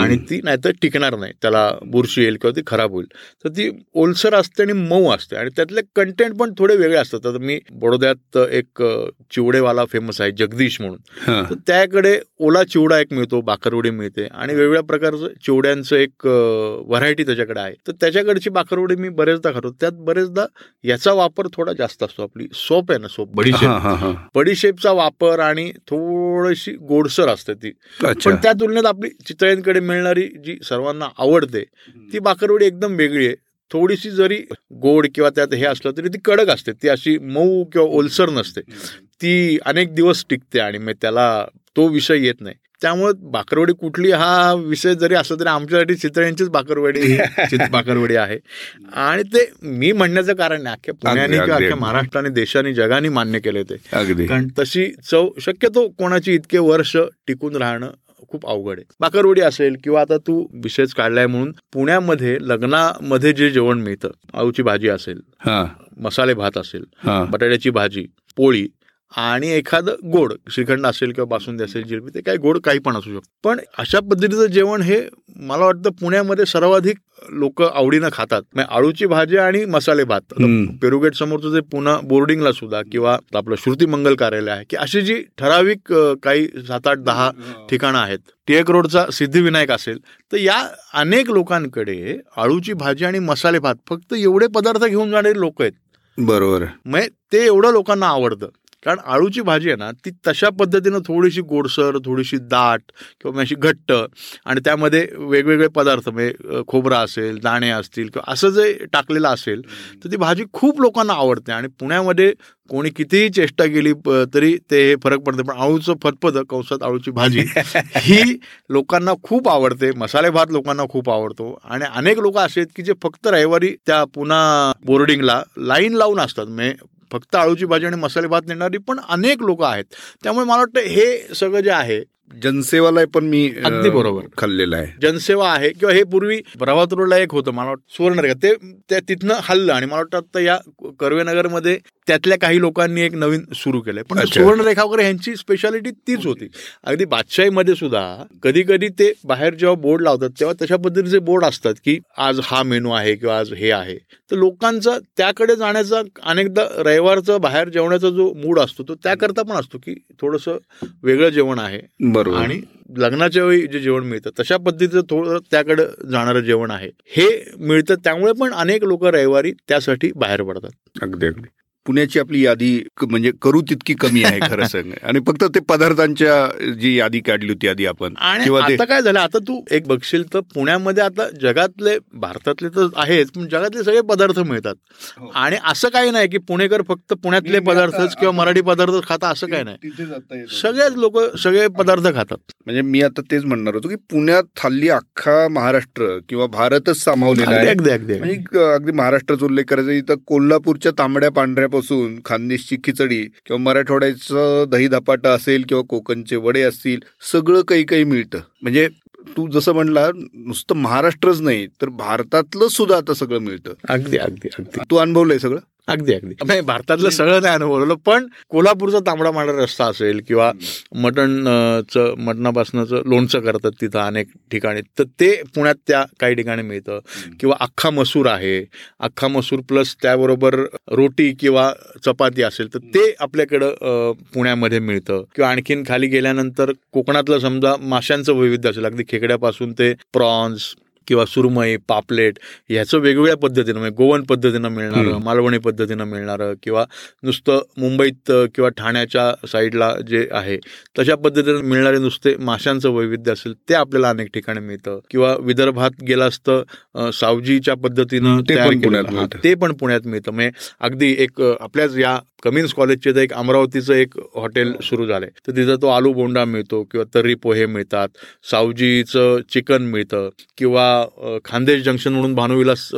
आणि ती नाहीतर टिकणार नाही. त्याला बुरशी येईल किंवा ती खराब होईल. तर ती ओलसर असते आणि मऊ असते. आणि त्यातले कंटेंट पण थोडे वेगळे असतात. तर मी बडोद्यात एक चिवडेवाला फेमस आहे जगदीश म्हणून. तर त्याकडे ओला चिवडा एक मिळतो बाकरवडी मिळते. आणि वेगवेगळ्या प्रकारचं चिवड्यांचं एक व्हरायटी त्याच्याकडे आहे. तर त्याच्याकडची बाकरवडी मी बरेचदा खातो. त्यात बरेचदा याचा वापर थोडा जास्त असतो. आपली सोप आहे ना सोप बडीशेप बडीशेपचा वापर आणि थोडीशी गोडसर असते ती. पण त्या तुलनेत आपली चितळ्यांकडे मिळणारी जी सर्वांना आवडते ती बाकरवडी एकदम वेगळी आहे. थोडीशी जरी गोड किंवा त्यात हे असलं तरी ती कडक असते. ती अशी मऊ किंवा ओलसर नसते. ती अनेक दिवस टिकते आणि मग त्याला तो विषय येत नाही. त्यामुळे बाकरवडी कुठली हा विषय जरी असला तरी आमच्यासाठी चितळ्यांचीच बाकरवडी बाकरवडी [LAUGHS] आहे. आणि ते मी म्हणण्याचं कारण नाही अख्ख्या पुण्याने किंवा अख्ख्या महाराष्ट्राने देशाने जगाने मान्य केले ते. कारण तशी चव शक्यतो कोणाची इतके वर्ष टिकून राहणं खूप अवघड आहे. बाकरवडी असेल किंवा आता तू विषयच काढलाय म्हणून पुण्यामध्ये लग्नामध्ये जे जेवण मिळतं आळूची भाजी असेल मसाले भात असेल बटाट्याची भाजी पोळी आणि एखादं गोड श्रीखंड असेल किंवा बासुंदी असेल जिलबी ते काही गोड काही पण असू शकतं. पण अशा पद्धतीचं जेवण हे मला वाटतं पुण्यामध्ये सर्वाधिक लोक आवडीनं खातात. म्हणजे आळूची भाजी आणि मसाले भात. पेरुगेट समोरचं जे पुन्हा बोर्डिंगला सुद्धा किंवा आपलं श्रुती मंगल कार्यालय आहे की अशी जी ठराविक काही सात आठ दहा ठिकाणं आहेत टिळक रोडचा सिद्धिविनायक असेल तर या अनेक लोकांकडे आळूची भाजी आणि मसाले भात फक्त एवढे पदार्थ घेऊन जाणारे लोक आहेत. बरोबर. म्हणजे ते एवढं लोकांना आवडतं. कारण आळूची भाजी आहे ना ती तशा पद्धतीनं थोडीशी गोडसर थोडीशी दाट किंवा अशी घट्ट आणि त्यामध्ये वेगवेगळे पदार्थ म्हणजे खोबरा असेल दाणे असतील किंवा असं जे टाकलेलं असेल तर ती भाजी खूप लोकांना आवडते आणि पुण्यामध्ये कोणी कितीही चेष्टा केली तरी ते हे फरक पडते पण आळूचं फतफद कंसात आळूची भाजी ही लोकांना खूप आवडते मसाले भात लोकांना खूप आवडतो आणि अनेक लोक असे आहेत की जे फक्त रविवारी त्या पुन्हा बोर्डिंगला लाईन लावून असतात. म्हणजे फक्त आळूची भाजी आणि मसाले भात नेणारी पण अनेक लोक आहेत. त्यामुळे मला वाटतं हे सगळं जे आहे जनसेवाला पण मी अगदी बरोबर. खाल्लेलं आहे. जनसेवा आहे किंवा हे पूर्वी प्रभात रोडला एक होतं मला वाटतं सुवर्णरेखा ते त्या तिथनं हल्लं आणि मला वाटतं आता या कर्वेनगरमध्ये त्यातल्या काही लोकांनी एक नवीन सुरू केलंय. पण सुवर्णरेखा वगैरे यांची स्पेशालिटी तीच होती. अगदी बादशाहीमध्ये सुद्धा कधी कधी ते बाहेर जेव्हा बोर्ड लावतात तेव्हा तशा पद्धतीचे बोर्ड असतात की आज हा मेनू आहे किंवा आज हे आहे. तर लोकांचा त्याकडे जाण्याचा अनेकदा रविवारचा बाहेर जेवणाचा जो मूड असतो तो त्याकरता पण असतो की थोडस वेगळं जेवण आहे. बरोबर. आणि लग्नाच्या वेळी जे जेवण मिळतं तशा पद्धतीचं थोडं त्याकडे जाणारं जेवण आहे. हे मिळतं त्यामुळे पण अनेक लोक रविवारी त्यासाठी बाहेर पडतात. अगदी अगदी. पुण्याची आपली यादी म्हणजे करू तितकी कमी आहे खरं [LAUGHS] सांग आणि फक्त ते पदार्थांच्या जी यादी काढली होती आधी आपण आणि आता काय झालं? आता तू एक बघशील तर पुण्यामध्ये आता जगातले भारतातले तर आहेच पण जगातले सगळे पदार्थ मिळतात. हो. आणि असं काही नाही की पुणेकर फक्त पुण्यातले पदार्थच किंवा मराठी पदार्थ खाता असं काही नाही. सगळेच लोक सगळे पदार्थ खातात. म्हणजे मी आता तेच म्हणणार होतो की पुण्यात हल्ली अख्खा महाराष्ट्र किंवा भारतच सामावलेला आहे. अगदी अगदी म्हणजे अगदी महाराष्ट्राचा उल्लेख करायचा इथं कोल्हापूरच्या तांबड्या पांढऱ्या पासून खानदेशची खिचडी किंवा मराठवाड्याचं दही धपाटा असेल किंवा कोकणचे वडे असतील सगळं काही काही मिळतं. म्हणजे तू जसं म्हणला नुसतं महाराष्ट्रच नाही तर भारतातलं सुद्धा आता सगळं मिळतं. अगदी अगदी अगदी. तू अनुभवलंय सगळं? अगदी अगदी. भारतातलं सगळं नाही अनुभवलं पण कोल्हापूरचा तांबडा मांढरा रस्ता असेल किंवा मटणचं मटणापासूनच लोणचं करतात तिथं अनेक ठिकाणी तर ते पुण्यात त्या काही ठिकाणी मिळतं. किंवा अख्खा मसूर आहे. अख्खा मसूर प्लस त्याबरोबर रोटी किंवा चपाती असेल तर ते आपल्याकडं पुण्यामध्ये मिळतं. किंवा आणखीन खाली गेल्यानंतर कोकणातलं समजा माशांचं वैविध्य असेल अगदी खेकड्यापासून ते प्रॉन्स किंवा सुरमई पापलेट ह्याचं वेगवेगळ्या पद्धतीनं म्हणजे गोवन पद्धतीनं मिळणारं मालवणी पद्धतीनं मिळणारं किंवा नुसतं मुंबईत किंवा ठाण्याच्या साईडला जे आहे तशा पद्धतीनं मिळणारे नुसते माशांचं वैविध्य असेल ते आपल्याला अनेक ठिकाणी मिळतं. किंवा विदर्भात गेलं असतं सावजीच्या पद्धतीनं ते पण पुण्यात मिळतं. म्हणजे अगदी एक आपल्याच या कमिन्स कॉलेजचे तर एक अमरावतीचं एक हॉटेल सुरू झालंय. तर तिथं तो आलू बोंडा मिळतो किंवा तर्री पोहे मिळतात सावजीचं चिकन मिळतं किंवा खानदेश जंक्शन म्हणून भानुविलास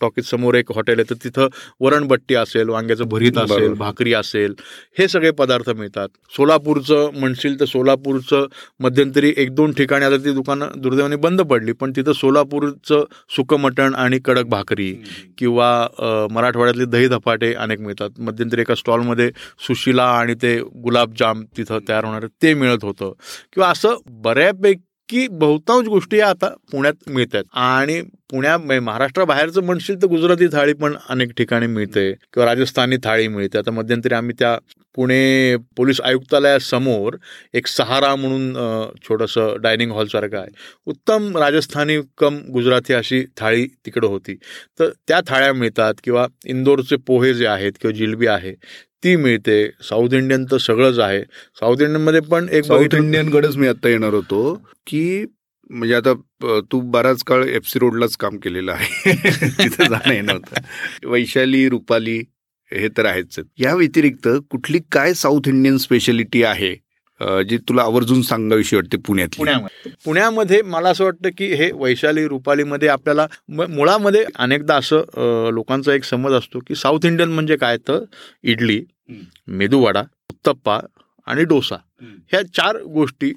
टॉकीज समोर एक हॉटेल आहे तर तिथं वरणबट्टी असेल वांग्याचं भरीत असेल भाकरी असेल हे सगळे पदार्थ मिळतात. सोलापूरचं म्हणशील तर सोलापूरचं मध्यंतरी एक दोन ठिकाणी आता ती दुकानं दुर्दैवाने बंद पडली पण तिथं सोलापूरचं सुकं मटण आणि कडक भाकरी किंवा मराठवाड्यातले दही धपाटे अनेक मिळतात. मध्यंतरी एका स्टॉलमध्ये सुशिला आणि ते गुलाबजाम तिथं तयार होणार ते मिळत होतं. किंवा असं बऱ्यापैकी की बहुतांश गोष्टी आता पुण्यात मिळतात आणि पुण्या म्हणजे महाराष्ट्रा बाहेरचं म्हणशील तर गुजराती थाळी पण अनेक ठिकाणी मिळते किंवा राजस्थानी थाळी मिळते. आता मध्यंतरी आम्ही त्या पुणे पोलीस आयुक्तालयासमोर एक सहारा म्हणून छोटंसं डायनिंग हॉलसारखं आहे. उत्तम राजस्थानी कम गुजराती अशी थाळी तिकडं होती. तर त्या थाळ्या मिळतात किंवा इंदोरचे पोहे जे आहेत किंवा जिलबी आहे ती मिळते. साऊथ इंडियन तर सगळंच आहे. साऊथ इंडियनमध्ये पण एक साऊथ इंडियनकडेच मी आता येणार होतो की म्हणजे आता तू बराच काळ एफ सी रोडलाच काम केलेलं आहे. [LAUGHS] तिथं जाणं येणं होतं. वैशाली रुपाली हे तर आहेच. या व्यतिरिक्त कुठली काय साऊथ इंडियन स्पेशालिटी आहे? जी तुला आवर्जून सांगावीशी वाटते पुण्यात पुण्यामध्ये. मला असं वाटतं की हे वैशाली रुपालीमध्ये आपल्याला मुळामध्ये अनेकदा असं लोकांचा एक समज असतो की साऊथ इंडियन म्हणजे काय तर इडली मेदूवडा उत्तप्पा आणि डोसा. ह्या चार गोष्टी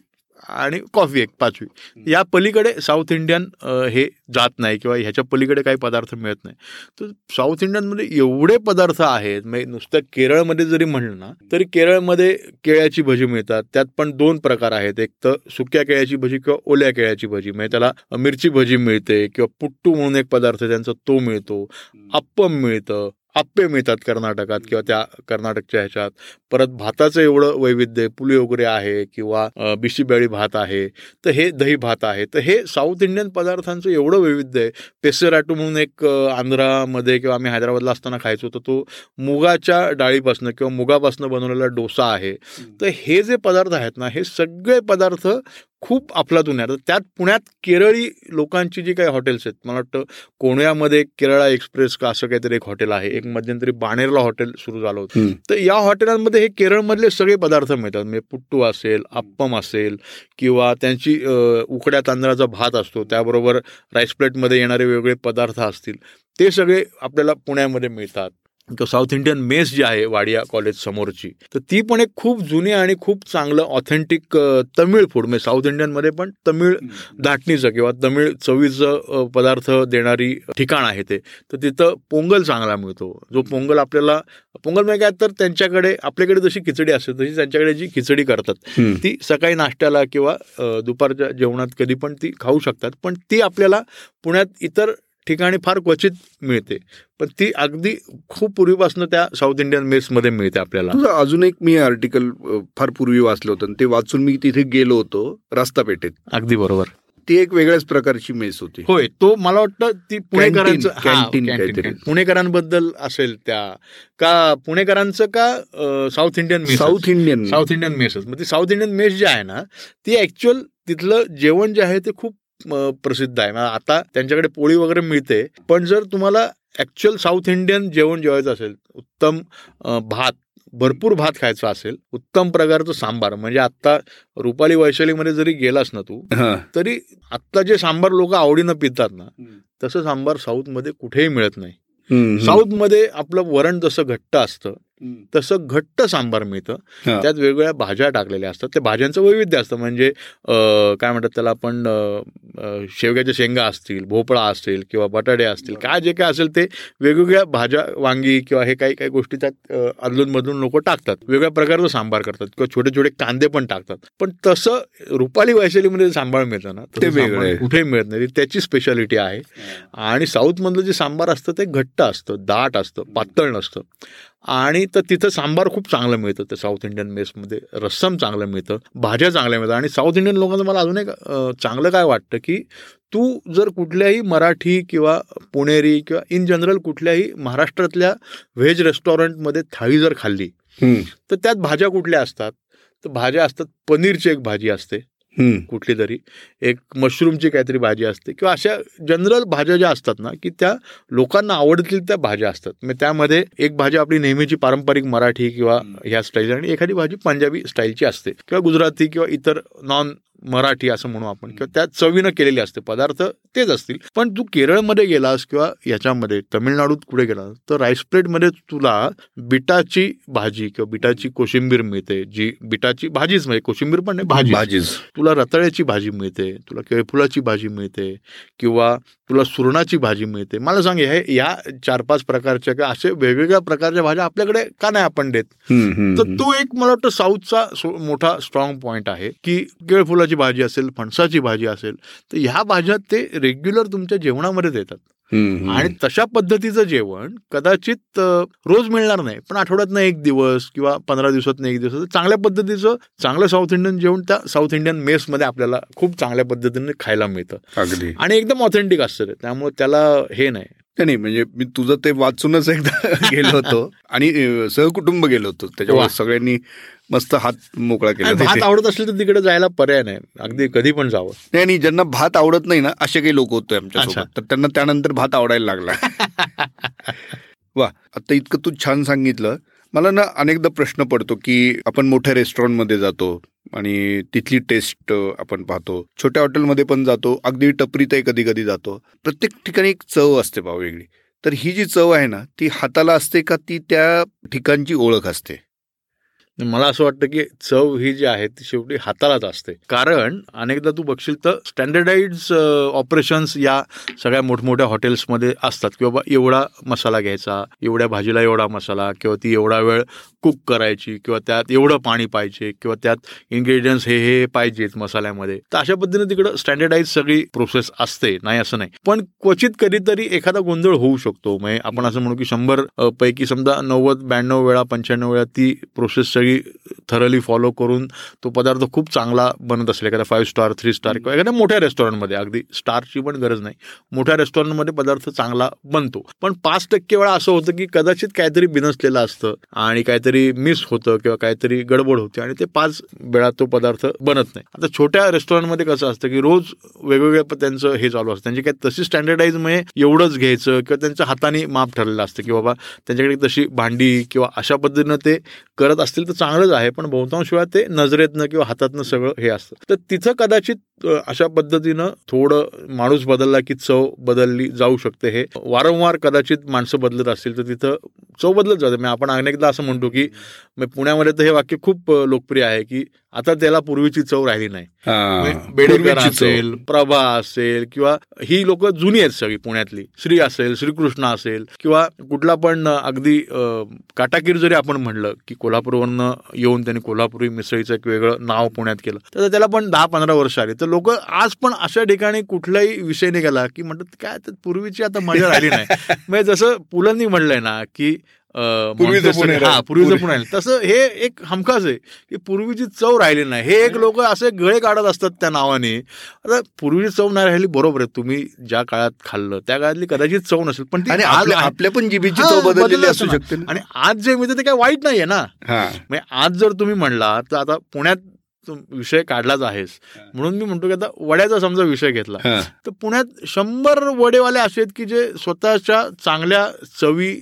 आणि कॉफी एक पाचवी. या पलीकडे साऊथ इंडियन हे जात नाही किंवा ह्याच्या पलीकडे काही पदार्थ मिळत नाही. तर साऊथ इंडियनमध्ये एवढे पदार्थ आहेत म्हणजे नुसतं केरळमध्ये जरी म्हणलं ना तरी केरळमध्ये केळ्याची भजी मिळतात. त्यात पण दोन प्रकार आहेत. एक तर सुक्या केळ्याची भजी किंवा ओल्या केळ्याची भजी. म्हणजे त्याला मिरची भजी मिळते किंवा पुट्टू म्हणून एक पदार्थ त्यांचा तो मिळतो. अप्पम मिळतं. आप्पे मिळतात कर्नाटकात किंवा त्या कर्नाटकच्या ह्याच्यात. परत भाताचं एवढं वैविध्य वगैरे आहे किंवा बिशीबेळी भात आहे तर हे दही भात आहे. तर हे साऊथ इंडियन पदार्थांचं एवढं वैविध्य आहे. पेसेराटू म्हणून एक आंध्रामध्ये किंवा आम्ही हैदराबादला असताना खायचो तर तो मुगाच्या डाळीपासून किंवा मुगापासून बनवलेला डोसा आहे. तर हे जे पदार्थ आहेत ना हे सगळे पदार्थ खूप अफलातून आहे. त्यात पुण्यात केरळी लोकांची जी काही हॉटेल्स आहेत मला वाटतं कोणयामध्ये केरळा एक्सप्रेस का असं काहीतरी एक हॉटेल आहे एक मध्यंतरी बाणेरला हॉटेल सुरू झालं होतं. तर या हॉटेलांमध्ये हे केरळमधले सगळे पदार्थ मिळतात. म्हणजे पुट्टू असेल अप्पम असेल किंवा त्यांची उकड्या तांदळाचा भात असतो त्याबरोबर राईस प्लेटमध्ये येणारे वेगवेगळे पदार्थ असतील ते सगळे आपल्याला पुण्यामध्ये मिळतात. किंवा साऊथ इंडियन मेस जी आहे वाडिया कॉलेज समोरची तर ती पण एक खूप जुनी आणि खूप चांगलं ऑथेंटिक तमिळ फूड म्हणजे साऊथ इंडियनमध्ये पण तमिळ दाटणीचं किंवा तमिळ चवीचं पदार्थ देणारी ठिकाण आहे ते. तर तिथं पोंगल चांगला मिळतो. जो पोंगल आपल्याला पोंगल म्हणजे काय तर त्यांच्याकडे आपल्याकडे जशी खिचडी असते तशी त्यांच्याकडे जी खिचडी करतात ती सकाळी नाश्त्याला किंवा दुपारच्या जेवणात कधी पण ती खाऊ शकतात. पण ती आपल्याला पुण्यात इतर ठिकाणी फार क्वचित मिळते. पण ती अगदी खूप पूर्वीपासून त्या साऊथ इंडियन मेसमध्ये मिळते आपल्याला. अजून एक मी आर्टिकल फार पूर्वी वाचलं होतं ते वाचून मी तिथे गेलो होतो रस्ता पेठेत अगदी बरोबर. ती एक वेगळ्याच प्रकारची मेस होती. होय तो मला वाटतं ती पुणेकरांचं. पुणेकरांबद्दल असेल त्या. का पुणेकरांचं का south Indian mess south Indian south Indian मेसच मग ती साऊथ इंडियन मेस जी आहे ना ती ऍक्च्युअल तिथलं जेवण जे आहे ते खूप प्रसिद्ध आहे आता त्यांच्याकडे पोळी वगैरे मिळते पण जर तुम्हाला ऍक्च्युअल साऊथ इंडियन जेवण जेवायचं असेल उत्तम भात भरपूर भात खायचा असेल उत्तम प्रकारचं सांबार म्हणजे आता रुपाली वैशालीमध्ये जरी गेलास ना तू. तरी आत्ता जे सांबार लोक आवडीनं पितात ना तसं सांबार साऊथमध्ये कुठेही मिळत नाही. साऊथमध्ये आपलं वरण जसं घट्ट असतं तसं घट्ट सांबार मिळतं. त्यात वेगवेगळ्या भाज्या टाकलेल्या असतात. ते भाज्यांचं वैविध्य असतं. म्हणजे काय म्हणतात त्याला आपण शेवग्याच्या शेंगा असतील भोपळा असेल किंवा बटाटे असतील काय जे काय असेल ते वेगवेगळ्या भाज्या वांगी किंवा हे काही काही गोष्टी त्यात अं, अदलून मधून लोक टाकतात. वेगवेगळ्या प्रकारचं सांबार करतात किंवा छोटे छोटे कांदे पण टाकतात. पण तसं रुपाली वैशालीमध्ये सांबार मिळतं ना ते वेगळं. कुठेही मिळत नाही. त्याची स्पेशालिटी आहे. आणि साऊथमधलं जे सांबार असतं ते घट्ट असतं दाट असतं पातळ नसतं. आणि तर तिथं सांबार खूप चांगलं मिळतं. ते साऊथ इंडियन मेसमध्ये रस्सम चांगलं मिळतं. भाज्या चांगल्या मिळतात. आणि साऊथ इंडियन लोकांचं मला अजून एक चांगलं काय वाटतं की तू जर कुठल्याही मराठी किंवा पुणेरी किंवा इन जनरल कुठल्याही महाराष्ट्रातल्या व्हेज रेस्टॉरंटमध्ये थाळी जर खाल्ली तर त्यात भाज्या कुठल्या असतात? तर भाज्या असतात पनीरची एक भाजी असते. कुठली तरी. एक मशरूमची काहीतरी भाजी असते. किंवा अशा जनरल भाज्या ज्या असतात ना की त्या लोकांना आवडतील त्या भाज्या असतात. मग त्यामध्ये एक भाजी आपली नेहमीची पारंपरिक मराठी किंवा ह्या स्टाईल आणि एखादी भाजी पंजाबी स्टाईलची असते. किंवा गुजराती किंवा इतर नॉन मराठी असं म्हणू आपण किंवा त्या चवीनं केलेली असते पदार्थ तेच असतील. पण तू केरळमध्ये गेलास किंवा याच्यामध्ये तमिळनाडूत कुठे गेलास तर राईस प्लेटमध्ये तुला बिटाची भाजी किंवा बिटाची कोशिंबीर मिळते जी बिटाची भाजीच म्हणजे कोशिंबीर पण नाही भाजी भाजीच. तुला रताळ्याची भाजी मिळते तुला केळफुलाची भाजी मिळते किंवा तुला सुरणाची भाजी मिळते. मला सांग हे या चार पाच प्रकारच्या किंवा असे वेगवेगळ्या प्रकारच्या भाज्या आपल्याकडे का नाही आपण देत? तर तो एक मला वाटतं साऊथचा मोठा स्ट्रॉंग पॉईंट आहे की केळफुलाची भाजी असेल फणसाची भाजी असेल तर ह्या भाज्या ते रेग्युलर तुमच्या जेवणामध्ये देतात. आणि तशा पद्धतीचं जेवण कदाचित रोज मिळणार नाही पण आठवड्यातनं एक दिवस किंवा पंधरा दिवसातनं एक दिवस चांगल्या पद्धतीचं चांगलं साऊथ इंडियन जेवण त्या साऊथ इंडियन मेसमध्ये आपल्याला खूप चांगल्या पद्धतीने खायला मिळतं. आणि एकदम ऑथेंटिक असतं त्यामुळे त्याला हे नाही. नाही, म्हणजे मी तुझं ते वाचूनच एकदा [LAUGHS] गेलो होतो. आणि सहकुटुंब गेलो होतो. त्याच्यामुळे. सगळ्यांनी मस्त हात मोकळा केला भात. आवडत असेल तर तिकडे जायला पर्याय नाही. अगदी कधी पण जावं. नाही आणि ज्यांना भात आवडत नाही ना असे काही लोक होते. आमच्यासोबत. तर त्यांना त्यानंतर भात आवडायला लागला. [LAUGHS] वा आता इतकं तू छान सांगितलं. मला ना अनेकदा प्रश्न पडतो की आपण मोठ्या रेस्टॉरंटमध्ये जातो आणि तिथली टेस्ट आपण पाहतो. छोट्या हॉटेलमध्ये पण जातो. अगदी टपरीतही कधी कधी जातो. प्रत्येक ठिकाणी एक चव असते भाऊ वेगळी. तर ही जी चव आहे ना ती हाताला असते का ती त्या ठिकाणची ओळख असते? मला असं वाटतं की चव ही जी आहे ती शेवटी हातालाच असते. कारण अनेकदा तू बघशील तर स्टँडर्डाइज ऑपरेशन्स या सगळ्या मोठमोठ्या हॉटेल्समध्ये असतात. की बाबा एवढा मसाला घ्यायचा एवढ्या भाजीला एवढा मसाला किंवा ती एवढा वेळ कुक करायची किंवा त्यात एवढं पाणी पाहिजे किंवा त्यात इन्ग्रेडियंट्स हे हे पाहिजेत मसाल्यामध्ये. तर अशा पद्धतीने तिकडं स्टँडर्डाईज सगळी प्रोसेस असते. नाही असं नाही. पण क्वचित कधीतरी एखादा गोंधळ होऊ शकतो. म्हणजे आपण असं म्हणू की शंभर पैकी समजा नव्वद ब्याण्णव वेळा पंच्याण्णव वेळा ती प्रोसेस सगळी थरली फॉलो करून तो पदार्थ खूप चांगला बनत असेल. एखादा फाईव्ह स्टार थ्री स्टार किंवा एखाद्या मोठ्या रेस्टॉरंटमध्ये अगदी स्टारची पण गरज नाही. मोठ्या रेस्टॉरंटमध्ये पदार्थ चांगला बनतो. पण पाच टक्के वेळा असं होतं की कदाचित काहीतरी बिनसलेलं असतं आणि काहीतरी मिस होतं किंवा काहीतरी गडबड होते आणि ते पाच वेळा तो पदार्थ बनत नाही. आता छोट्या रेस्टॉरंटमध्ये कसं असतं की रोज वेगवेगळ्या प- त्यांचं हे चालू असतं. त्यांची काही तशी स्टँडर्डाईज म्हणजे एवढंच घ्यायचं किंवा त्यांच्या हाताने माप ठरलेलं असतं की बाबा त्यांच्याकडे तशी भांडी किंवा अशा पद्धतीनं ते करत असतील तर चांगलंच आहे. पण बहुतांश वेळा ते नजरेतनं किंवा हातातनं सगळं हे असतं. तर तिथं कदाचित अशा पद्धतीनं थोडं माणूस बदलला की चव बदलली जाऊ शकते हे. वारंवार कदाचित माणसं बदलत असतील तर तिथं चव बदलत जाते. म्हणजे आपण अनेकदा असं म्हणतो की पुण्यामध्ये तर हे वाक्य खूप लोकप्रिय आहे की आता त्याला पूर्वीची चव राहिली नाही. म्हणजे बेडेकर. असेल प्रभा असेल किंवा ही लोक जुनी आहेत सगळी पुण्यातली. श्री असेल श्रीकृष्ण असेल किंवा कुठला पण अगदी काटाकीर जरी आपण म्हणलं की कोल्हापूरवरनं येऊन त्यांनी कोल्हापुरी मिसळीचं एक वेगळं नाव पुण्यात केलं तर त्याला पण दहा पंधरा वर्ष आली. तर लोक आज पण अशा ठिकाणी कुठलाही विषय निघाला की म्हणतात काय तर पूर्वीची आता मजा राहिली नाही. [LAUGHS] म्हणजे जसं पुलंनी म्हणलंय ना की हा पूर्वीचं पुणे तसं हे एक हमखास आहे की पूर्वीची चव राहिली नाही. हे एक लोक असे गळे काढत असतात त्या नावाने. आता पूर्वीची चव नाही राहिली बरोबर आहे. तुम्ही ज्या काळात खाल्लं त्या काळातली कदाचित चव नसेल पण आपल्या पण जिबीची चव बदललेली असू शकते. आणि आज जे मिळतं ते काय वाईट नाहीये ना. म्हणजे आज जर तुम्ही म्हणला तर आता पुण्यात विषय काढलाच आहेस. म्हणून मी म्हणतो की आता वड्याचा समजा विषय घेतला तर पुण्यात शंभर वडेवाले असे आहेत की जे स्वतःच्या चांगल्या चवी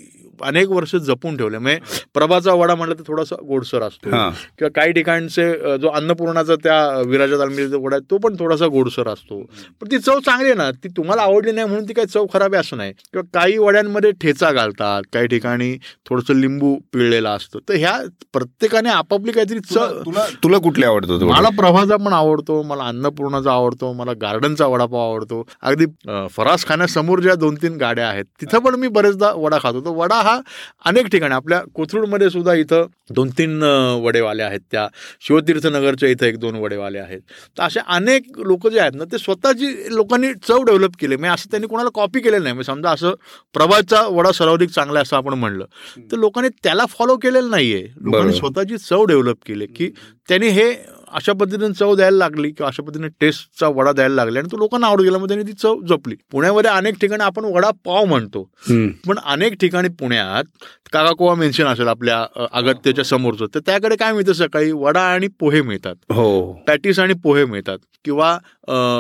अनेक वर्ष जपून ठेवले. म्हणजे प्रभाचा वडा म्हटलं तर थोडासा गोडसर असतो. किंवा काही ठिकाणचे जो अन्नपूर्णाचा त्या विराजा तालमीचा वडा आहे तो पण थोडासा गोडसर असतो. पण ती चव चांगली आहे ना ती तुम्हाला आवडली नाही म्हणून ती काही चव खराब आहे असं नाही. किंवा काही वड्यांमध्ये ठेचा घालतात काही ठिकाणी थोडंसं लिंबू पिळलेला असतो. तर ह्या प्रत्येकाने आपापली काहीतरी चव तुला तुला कुठले आवडतो मला प्रभाचा पण आवडतो मला अन्नपूर्णाचा आवडतो मला गार्डनचा वडापाव आवडतो. अगदी फरास खाण्यासमोर ज्या दोन तीन गाड्या आहेत तिथं पण मी बरेचदा वडा खातो. तो वडा हा अनेक ठिकाणी. आपल्या कोथरूडमध्ये सुद्धा इथं दोन तीन वडेवाले आहेत. त्या शिवतीर्थ नगरच्या इथं एक दोन वडेवाले आहेत. तर असे अनेक लोक जे आहेत ना ते स्वतःची लोकांनी चव डेव्हलप केले. म्हणजे असं त्यांनी कोणाला कॉपी केलेलं नाही. म्हणजे समजा असं प्रभातचा वडा सर्वाधिक चांगला असं आपण म्हणलं. तर लोकांनी त्याला फॉलो केलेलं नाहीये. लोकांनी स्वतःची चव डेव्हलप केली की त्यांनी हे अशा पद्धतीने चव द्यायला लागली किंवा अशा पद्धतीने टेस्टचा वडा द्यायला लागला आणि तो लोकांना आवड गेला मग त्यांनी ती चव जपली. पुण्यामध्ये अनेक ठिकाणी आपण वडा पाव म्हणतो. पण अनेक ठिकाणी पुण्यात काकाकोवा मेन्शन असेल आपल्या अगत्याच्या समोरचं तर त्याकडे काय मिळतं सकाळी? वडा आणि पोहे मिळतात. हो. पॅटीस आणि पोहे मिळतात. किंवा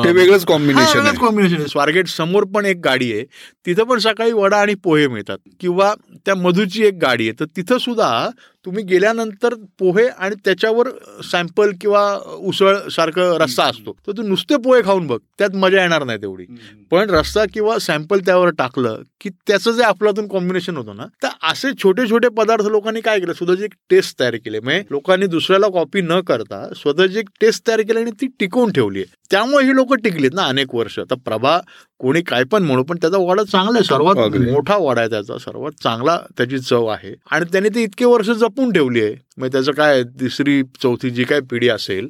वेगळंच कॉम्बिनेशन कॉम्बिनेशन स्वारगेट समोर पण एक गाडी आहे. तिथं पण सकाळी वडा आणि पोहे मिळतात. किंवा त्या मधूची एक गाडी आहे. तर तिथं सुद्धा तुम्ही गेल्यानंतर पोहे आणि त्याच्यावर सॅम्पल किंवा उसळ सारखं रस्सा असतो. तर तू नुसते पोहे खाऊन बघ त्यात मजा येणार नाही तेवढी. पण रस्सा किंवा सॅम्पल त्यावर टाकलं की त्याचं जे आपल्यातून कॉम्बिनेशन होतं ना तर असे छोटे छोटे पदार्थ लोकांनी काय केलं? स्वतःची एक टेस्ट तयार केली. म्हणजे लोकांनी दुसऱ्याला कॉपी न करता स्वतःची एक टेस्ट तयार केली आणि ती टिकवून ठेवली आहे. त्यामुळे ही लोक टिकलीत ना अनेक वर्ष. आता प्रभा कोणी काय पण म्हणू पण त्याचा वाडा चांगला आहे. सर्वात मोठा वाडा आहे त्याचा. सर्वात चांगला त्याची चव आहे. आणि त्याने ती इतके वर्ष जपून ठेवली आहे. मग त्याचं काय तिसरी चौथी जी काय पिढी असेल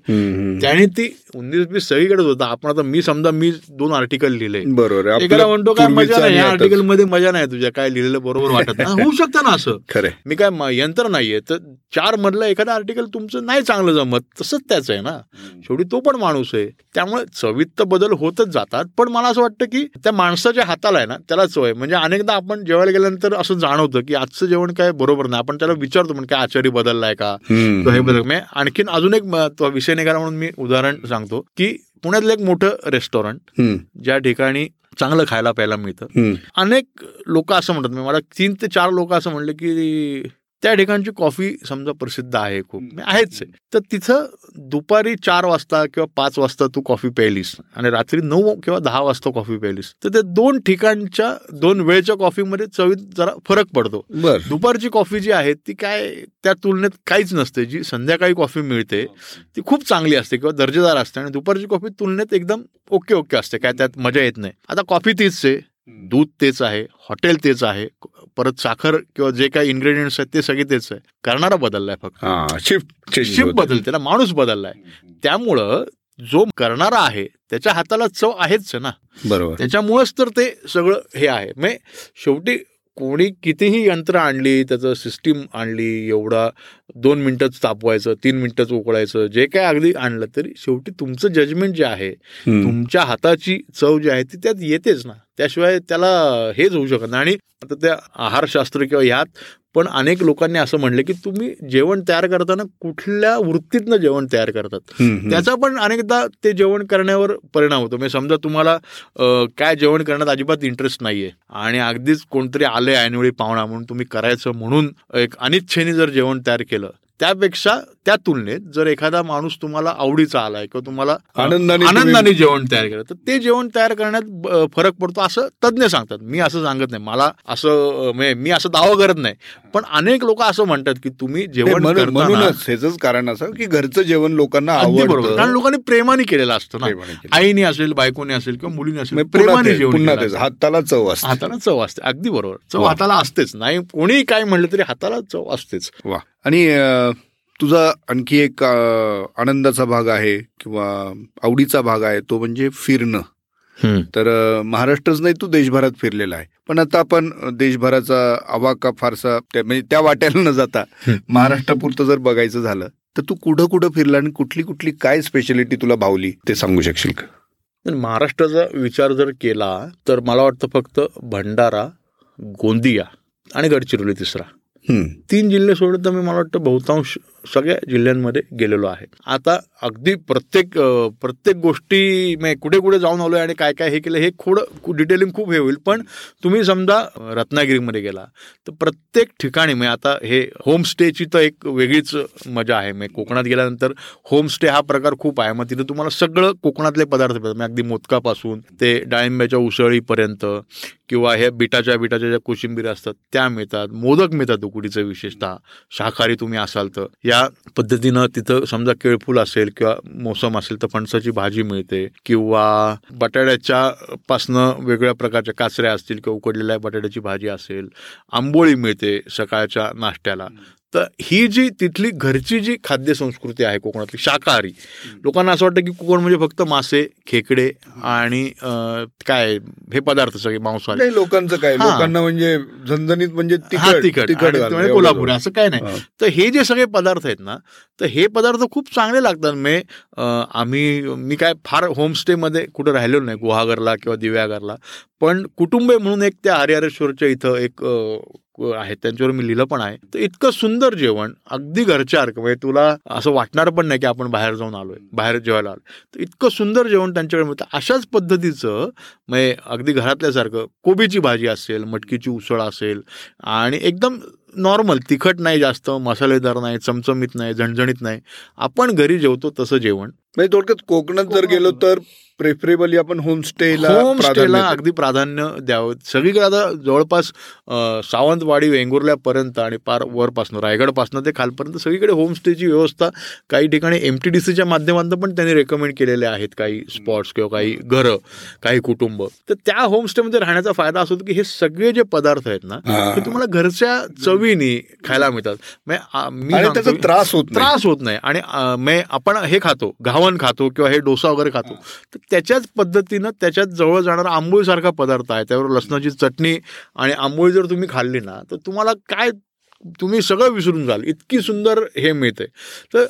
त्याने ती उन्नीस बीस सगळीकडेच होता. आपण आता मी समजा मी दोन आर्टिकल लिहिले. बरोबर म्हणतो काय मजा नाही या आर्टिकलमध्ये मजा नाही तुझ्या. काय लिहिलेलं बरोबर वाटत नाही. [LAUGHS] होऊ शकतं ना असं. खरं मी काय यंत्र नाहीये. तर चार मधलं एखादं आर्टिकल तुमचं नाही चांगलं जमत तसंच त्याच आहे ना. शेवटी तो पण माणूस आहे. त्यामुळे चवीत तर बदल होतच जातात. पण मला असं वाटतं की त्या माणसाच्या हाताला आहे ना त्याला चव आहे. म्हणजे अनेकदा आपण जेवायला गेल्यानंतर असं जाणवतं की आजचं जेवण काय बरोबर नाही. आपण त्याला विचारतो म्हणजे काय आचारी बदललाय का? हे बदल आणखीन अजून एक विषय निघाला म्हणून मी उदाहरण सांगतो की पुण्यातलं एक मोठं रेस्टॉरंट ज्या ठिकाणी चांगलं खायला प्यायला मिळतं. अनेक लोक असं म्हणतात मला तीन ते चार लोक असं म्हणले की त्या ठिकाणची कॉफी समजा प्रसिद्ध आहे खूप आहेच आहे. तर तिथं दुपारी चार वाजता किंवा पाच वाजता तू कॉफी प्यायलीस आणि रात्री नऊ किंवा दहा वाजता कॉफी प्यायलीस तर ते दोन ठिकाणच्या दोन वेळच्या कॉफीमध्ये चवीत जरा फरक पडतो. दुपारची कॉफी जी आहे ती काय त्या तुलनेत काहीच नसते. जी संध्याकाळी कॉफी मिळते ती खूप चांगली असते किंवा दर्जेदार असते आणि दुपारची कॉफी तुलनेत एकदम ओके ओके असते काय त्यात मजा येत नाही. आता कॉफी तीच आहे. दूध तेच आहे हॉटेल तेच आहे परत साखर किंवा जे काही इन्ग्रेडियंट्स आहेत ते सगळे तेच आहे. करणारा बदललाय फक्त. शिफ्ट शिफ्ट बदलते ना माणूस बदललाय. त्यामुळं जो करणारा आहे त्याच्या हाताला चव आहेच ना. बरोबर. त्याच्यामुळेच तर ते सगळं हे आहे. म्हणजे शेवटी कोणी कितीही यंत्र आणली त्याचं सिस्टीम आणली एवढा दोन मिनिटच तापवायचं तीन मिनिटच उकळायचं जे काय अगदी आणलं तरी शेवटी तुमचं जजमेंट जे आहे तुमच्या हाताची चव जी आहे ती त्यात येतेच ना. त्याशिवाय त्याला हेच होऊ शकत नाही. आणि आता त्या आहारशास्त्र किंवा ह्यात पण अनेक लोकांनी असं म्हणलं की तुम्ही जेवण तयार करताना कुठल्या वृत्तीतनं जेवण तयार करतात? त्याचा पण अनेकदा ते जेवण करण्यावर परिणाम होतो. म्हणजे समजा तुम्हाला काय जेवण करण्यात अजिबात इंटरेस्ट नाहीये आणि अगदीच कोणतरी आले ऐनवेळी पाहुणा म्हणून तुम्ही करायचं म्हणून एक अनिच्छेने जर जेवण तयार केलं त्यापेक्षा त्या तुलनेत जर एखादा माणूस तुम्हाला आवडीचा आलाय किंवा तुम्हाला आनंदाने आनंदाने जेवण तयार केलं तर ते जेवण तयार करण्यात फरक पडतो असं तज्ज्ञ सांगतात. मी असं सांगत नाही. मला असं म्हणजे मी असं दावा करत नाही. पण अनेक लोक असं म्हणतात की तुम्ही जेवण म्हणूनच ह्याच कारण असं की घरचं जेवण लोकांना आवडतं. कारण लोकांनी प्रेमाने केलेलं असतं ना. आईने असेल बायकोने असेल किंवा मुलीने असेल प्रेमाने जेवण हाताला चव असते. हाताला चव असते. अगदी बरोबर. चव हाताला असतेच. नाही कोणी काय म्हणलं तरी हाताला चव असतेच. वा. आणि तुझा आणखी एक आनंदाचा भाग आहे किंवा आवडीचा भाग आहे तो म्हणजे फिरणं. तर महाराष्ट्रच नाही तू देशभरात फिरलेला आहे. पण आता आपण देशभराचा आवाका फारसा म्हणजे त्या वाट्याला न जाता महाराष्ट्रापुरतं जर बघायचं झालं तर तू कुठं कुठं फिरला आणि कुठली कुठली काय स्पेशालिटी तुला भावली ते सांगू शकशील का? महाराष्ट्राचा विचार जर केला तर मला वाटतं फक्त भंडारा गोंदिया आणि गडचिरोली तिसरा. तीन जिल्हे सोडून तर मी मला वाटतं बहुतांश सगळ्या जिल्ह्यांमध्ये गेलेलो आहे. आता अगदी प्रत्येक प्रत्येक गोष्टी मी कुठे कुठे जाऊन आलोय आणि काय काय हे केलं हे थोडं डिटेलिंग खूप हे होईल. पण तुम्ही समजा रत्नागिरीमध्ये गेला तर प्रत्येक ठिकाणी मी आता हे होमस्टेची तर एक वेगळीच मजा आहे. मी कोकणात गेल्यानंतर होमस्टे हा प्रकार खूप आहे. मग तिथे तुम्हाला सगळं कोकणातले पदार्थ मिळतात अगदी मोदकापासून ते डाळिंब्याच्या उसळीपर्यंत किंवा हे बिटाच्या बिटाच्या ज्या कोशिंबीर असतात त्या मिळतात. मोदक मिळतात उकडीचं विशेषतः. शाकाहारी तुम्ही असाल तर. ज्या पद्धतीनं तिथं समजा केळफूल असेल किंवा मोसम असेल तर फणसाची भाजी मिळते किंवा बटाट्याच्या पासनं वेगवेगळ्या प्रकारच्या काचऱ्या असतील किंवा उकडलेल्या बटाट्याची भाजी असेल आंबोळी मिळते सकाळच्या नाश्त्याला. तर ही जी तिथली घरची जी खाद्य संस्कृती आहे कोकणातली शाकाहारी लोकांना असं वाटतं की कोकण म्हणजे फक्त मासे खेकडे आणि काय हे पदार्थ सगळे मांसाहारी. लोकांचं काय? लोकांना म्हणजे झणझणीत म्हणजे तिखट कोल्हापूर असं काय नाही. तर हे जे सगळे पदार्थ आहेत ना तर हे पदार्थ खूप चांगले लागतात. मे आम्ही मी काय फार होमस्टेमध्ये कुठं राहिलो नाही गुहागरला किंवा दिव्यागरला पण कुटुंब म्हणून एक त्या हरिहरेश्वरच्या इथं एक आहेत त्यांच्यावर मी लिहिलं पण आहे. तर इतकं सुंदर जेवण अगदी घरच्यासारखं म्हणजे तुला असं वाटणार पण नाही की आपण बाहेर जाऊन आलोय बाहेर जेवायला आलो तर इतकं सुंदर जेवण त्यांच्याकडे मिळतं. अशाच पद्धतीचं म्हणजे अगदी घरातल्यासारखं कोबीची भाजी असेल मटकीची उसळ असेल आणि एकदम नॉर्मल तिखट नाही जास्त मसालेदार नाही चमचमीत नाही झणझणीत नाही. आपण घरी जेवतो तसं जेवण. म्हणजे थोडक्यात कोकणात जर गेलो तर प्रेफरेबली आपण होमस्टेला होमस्टेला अगदी प्राधान्य द्यावं. सगळीकडे आता जवळपास सावंतवाडी वेंगुर्ल्यापर्यंत आणि पार वरपासनं रायगडपासनं ते खालपर्यंत सगळीकडे होमस्टेची व्यवस्था काही ठिकाणी एम टी डी सीच्या माध्यमातून पण त्यांनी रेकमेंड केलेले आहेत. काही स्पॉट्स किंवा काही घरं काही कुटुंब. तर त्या होमस्टेमध्ये राहण्याचा फायदा असतो की हे सगळे जे पदार्थ आहेत ना ते तुम्हाला घरच्या चवीनी खायला मिळतात. मी त्रास होत त्रास होत नाही. आणि आपण हे खातो घावन खातो किंवा हे डोसा वगैरे खातो. तर त्याच्याच पद्धतीनं त्याच्यात जवळ जाणारा आंबोळीसारखा पदार्थ आहे. त्यावर लसणाची चटणी आणि आंबोळी जर तुम्ही खाल्ली ना तर तुम्हाला काय तुम्ही सगळं विसरून जाल. इतकी सुंदर हे मिळते तर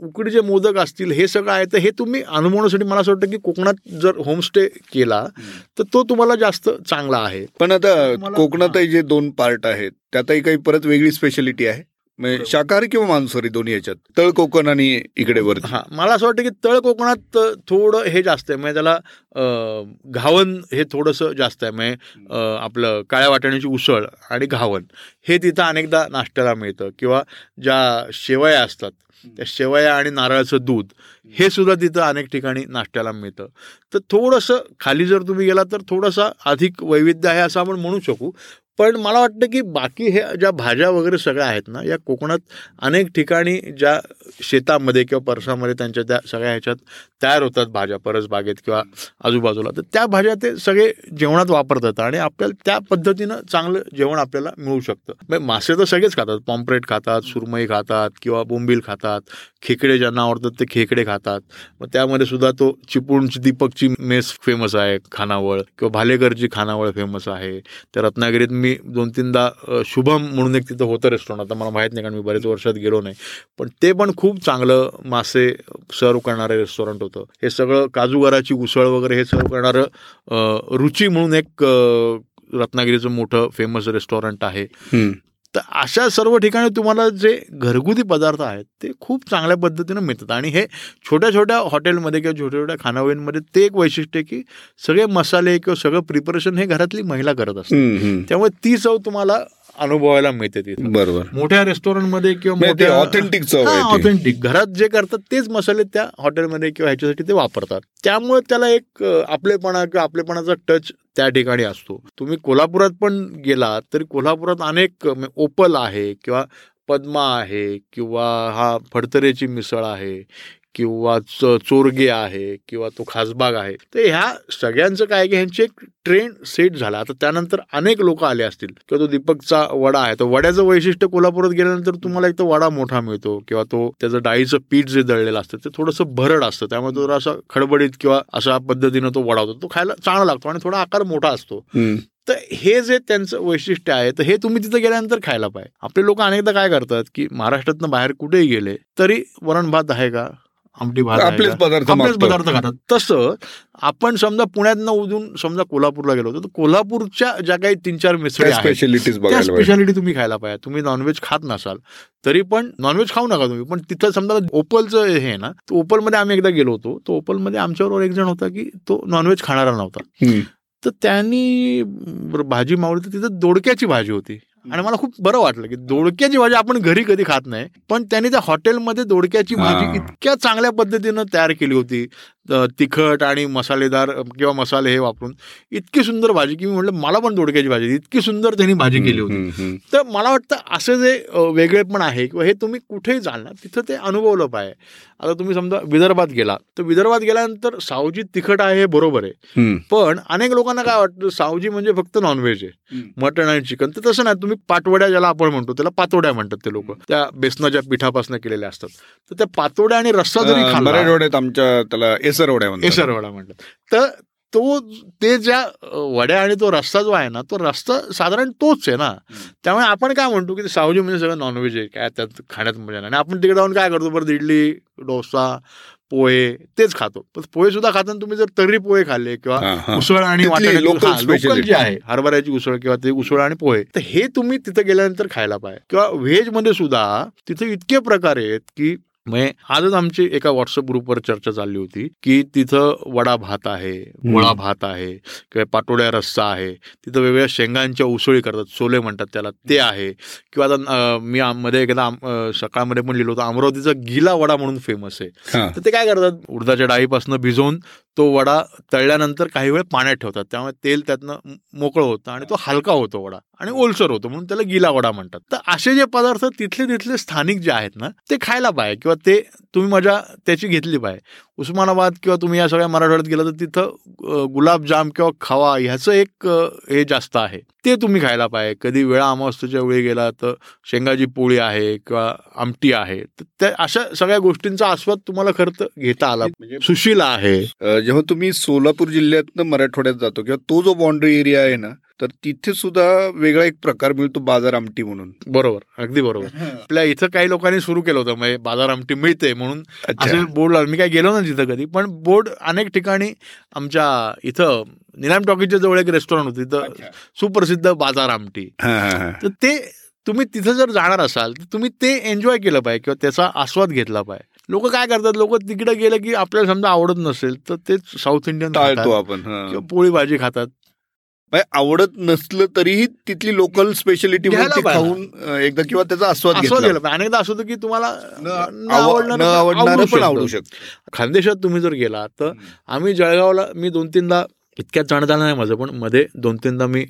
उकडीचे मोदक असतील हे सगळं आहे तर हे तुम्ही अनुभवण्यासाठी मला असं वाटतं की कोकणात जर होमस्टे केला तर तो तुम्हाला जास्त चांगला आहे. पण आता कोकणातही जे दोन पार्ट आहेत त्यातही काही परत वेगळी स्पेशालिटी आहे? शाकाहारी किंवा मांसाहारी दोन्ही याच्यात तळ कोकण आणि इकडे वर हा मला असं वाटतं की तळ कोकणात थोडं हे जास्त आहे. म्हणजे त्याला घावन हे थोडंसं जास्त आहे. म्हणजे आपलं काळ्या वाटाण्याची उसळ आणि घावन हे तिथं अनेकदा नाश्त्याला मिळतं. किंवा ज्या शेवया असतात त्या शेवया आणि नारळाचं दूध हे सुद्धा तिथं अनेक ठिकाणी नाश्त्याला मिळतं. तर थोडंसं खाली जर तुम्ही गेला तर थोडंसं अधिक वैविध्य आहे असं आपण म्हणू शकू. पण मला वाटतं की बाकी हे ज्या भाज्या वगैरे सगळ्या आहेत ना या कोकणात अनेक ठिकाणी ज्या शेतामध्ये किंवा परसामध्ये त्यांच्या त्या सगळ्या ह्याच्यात तयार होतात भाज्या परसबागेत किंवा आजूबाजूला. तर त्या भाज्या ते सगळे जेवणात वापरतात आणि आपल्याला त्या पद्धतीनं चांगलं जेवण आपल्याला मिळू शकतं. म्हणजे मासे तर सगळेच खातात. पॉम्प्रेट खातात सुरमई खातात किंवा बोंबील खातात. खेकडे ज्यांना आवडतात ते खेकडे खातात. मग त्यामध्ये सुद्धा तो चिपळूणची दीपकची मेस फेमस आहे खानावळ. किंवा भालेकरची खानावळ फेमस आहे. त्या रत्नागिरीत मी दोन तीनदा शुभम म्हणून एक तिथं होतं रेस्टॉरंट आता मला माहीत नाही कारण मी बरेच वर्षात गेलो नाही. पण ते पण खूप चांगलं मासे सर्व करणारे रेस्टॉरंट होतं. हे सगळं काजूगराची उसळ वगैरे हे सर्व करणारं रुची म्हणून एक रत्नागिरीचं मोठं फेमस रेस्टॉरंट आहे. तर अशा सर्व ठिकाणी तुम्हाला जे घरगुती पदार्थ आहेत ते खूप चांगल्या पद्धतीनं मिळतात. आणि हे छोट्या छोट्या हॉटेलमध्ये किंवा छोट्या छोट्या खानावळींमध्ये ते एक वैशिष्ट्य की सगळे मसाले किंवा सगळं प्रिपरेशन हे घरातली महिला करत असते त्यामुळे ती चव तुम्हाला अनुभवायला मिळते तिथे. बरोबर. मोठ्या रेस्टॉरंटमध्ये किंवा ऑथेंटिक चव ऑथेंटिक घरात जे करतात तेच मसाले त्या हॉटेलमध्ये किंवा ह्याच्यासाठी ते वापरतात. त्यामुळे त्याला एक आपलेपणा किंवा आपलेपणाचा टच त्या ठिकाणी असतो. तुम्ही कोल्हापुरात पण गेलात तरी कोल्हापुरात अनेक ओपल आहे किंवा पद्मा आहे किंवा हा फडतरेची मिसळ आहे. किंवा चोरगे आहे किंवा तो खासबाग आहे. तर ह्या सगळ्यांचं काय की ह्यांची एक ट्रेंड सेट झाला. आता त्यानंतर अनेक लोक आले असतील. किंवा तो दीपकचा वडा आहे. तर वड्याचं वैशिष्ट्य कोल्हापुरात गेल्यानंतर तुम्हाला एक तो वडा मोठा मिळतो किंवा तो त्याचं डाळीचं पीठ जे दळलेलं असतं ते थोडंसं भरड असतं. त्यामुळे तो असं खडबडीत किंवा अशा पद्धतीनं तो वडा होतो. तो खायला चांगला लागतो आणि थोडा आकार मोठा असतो. तर हे जे त्यांचं वैशिष्ट्य आहे तर हे तुम्ही तिथं गेल्यानंतर खायला पाहिजे आपले लोक अनेकदा काय करतात की महाराष्ट्रातनं बाहेर कुठेही गेले तरी वरण भात आहे का? आमटी भात आपलेच? पदार्थ आपलेच. पदार्थ खातात तसं आपण समजा पुण्यातनं उजून समजा कोल्हापूरला गेलो होतो तर कोल्हापूरच्या ज्या काही तीन चार मिसळी त्या आहेत स्पेशालिटीज. स्पेशालिटी तुम्ही खायला पाहिजे तुम्ही नॉनव्हेज खात नसाल तरी पण नॉनव्हेज खाऊ नका तुम्ही पण तिथं समजा ओपलचं हे आहे ना ओपलमध्ये आम्ही एकदा गेलो होतो तो ओपलमध्ये आमच्याबरोबर एक जण होता की तो नॉनव्हेज खाणारा नव्हता. तर त्यांनी भाजी मावली तर तिथं दोडक्याची भाजी होती आणि मला खूप बरं वाटलं की दोडक्याची भाजी आपण घरी कधी खात नाही पण त्यांनी त्या हॉटेलमध्ये दोडक्याची भाजी. इतक्या चांगल्या पद्धतीनं तयार केली होती तिखट आणि मसालेदार किंवा मसाले हे वापरून इतकी सुंदर भाजी की मी म्हटलं मला पण दोडक्याची भाजी इतकी सुंदर त्यांनी भाजी केली होती. तर मला वाटतं असं जे अ, वेगळेपण आहे किंवा हे तुम्ही कुठेही जाल ना तिथं ते अनुभवलं पाहिजे आता तुम्ही समजा विदर्भात गेला तर विदर्भात गेल्यानंतर सावजी तिखट आहे हे बरोबर आहे. पण अनेक लोकांना काय वाटतं सावजी म्हणजे फक्त नॉनव्हेज आहे मटण आणि चिकन तर तसं नाही तुम्ही पाटवड्या ज्याला आपण म्हणतो त्याला पातोड्या म्हणतात ते लोक. त्या बेसनाच्या पिठापासून केलेल्या असतात. तर त्या पातोड्या आणि रस्सा जरी खाल्ला आमच्या त्याला एसर वड्या म्हणतात. एसरवडा म्हणतात. तर तो ते ज्या वड्या आणि तो रस्सा जो आहे ना तो रस्सा साधारण तोच आहे ना. त्यामुळे आपण काय म्हणतो की सावजी म्हणजे सगळं नॉनव्हेज आहे. काय त्यात खाण्यात मजा नाही. आणि आपण तिकडे जाऊन काय करतो? बरं इडली डोसा पोहे तेच खातो पण पोहे सुद्धा खाताना तुम्ही जर तर्री पोहे खाल्ले किंवा. उसळ आणि लोकल. जे आहे हरभऱ्याची उसळ किंवा ते उसळ आणि पोहे तर हे तुम्ही तिथं गेल्यानंतर खायला पाहिजे किंवा व्हेजमध्ये सुद्धा तिथे इतके प्रकार आहेत की म्हणजे आजच आमची एका व्हॉट्सअप ग्रुपवर चर्चा चालली होती की तिथं वडा भात आहे वळा भात आहे किंवा पाटोड्या रस्सा आहे तिथं वेगवेगळ्या शेंगांच्या उसळी करतात सोले म्हणतात त्याला ते आहे. किंवा आता मी मध्ये एकदा सकाळमध्ये पण लिहिलं होतं अमरावतीचा गिला वडा म्हणून फेमस आहे. तर ते काय करतात उडदाच्या डाळीपासून भिजवून तो वडा तळल्यानंतर काही वेळ पाण्यात ठेवतात त्यामुळे तेल त्यातनं मोकळं होतं आणि तो हलका होतो वडा. आणि ओलसर होतो म्हणून त्याला गिला वडा म्हणतात. तर असे जे पदार्थ तिथले तिथले स्थानिक जे आहेत ना ते खायला पाहिजे किंवा ते तुम्ही मजा त्याची घेतली पाहिजे उस्मानाबाद किंवा तुम्ही या सगळ्या मराठवाड्यात गेला तर तिथं गुलाबजाम किंवा खवा ह्याचं एक हे जास्त आहे. ते तुम्ही खायला पाहिजे कधी वेळा अमावस्येच्या वेळी गेला तर शेंगाची पोळी आहे किंवा आमटी आहे. तर त्या अशा सगळ्या गोष्टींचा आस्वाद तुम्हाला खरं तर घेता आला म्हणजे सुशीला आहे. जेव्हा तुम्ही सोलापूर जिल्ह्यातनं मराठवाड्यात जातो किंवा तो जो बाउंड्री एरिया आहे ना तर तिथे सुद्धा वेगळा एक प्रकार मिळतो बाजार आमटी म्हणून. बरोबर अगदी बरोबर. आपल्या इथं काही लोकांनी सुरू केलं होतं म्हणजे बाजार आमटी मिळते म्हणून बोर्ड मी काय गेलो ना तिथं कधी पण बोर्ड अनेक ठिकाणी आमच्या इथं निलाम टॉकीच्या जवळ एक रेस्टॉरंट होतं तिथं सुप्रसिद्ध बाजार आमटी. तर ते तुम्ही तिथं जर जाणार असाल तर तुम्ही ते एन्जॉय केलं पाहिजे किंवा त्याचा आस्वाद घेतला पाहिजे. लोक काय करतात लोक तिकडे गेले की आपल्याला समजा आवडत नसेल तर तेच साऊथ इंडियन टाळतो आपण पोळी भाजी खातात. आवडत नसलं तरीही तिथली लोकल स्पेशालिटी. खाऊन एकदा किंवा त्याचा आस्वाद घेतला अनेकदा असं होतं की तुम्हाला न आवडणारं न पण आवडणारं आवडू पण शकतं. आवडू शकतं खानदेशात तुम्ही जर गेला तर आम्ही जळगावला मी दोन तीनदा इतक्यात जाणं झालं नाही माझं पण मध्ये दोन तीनदा मी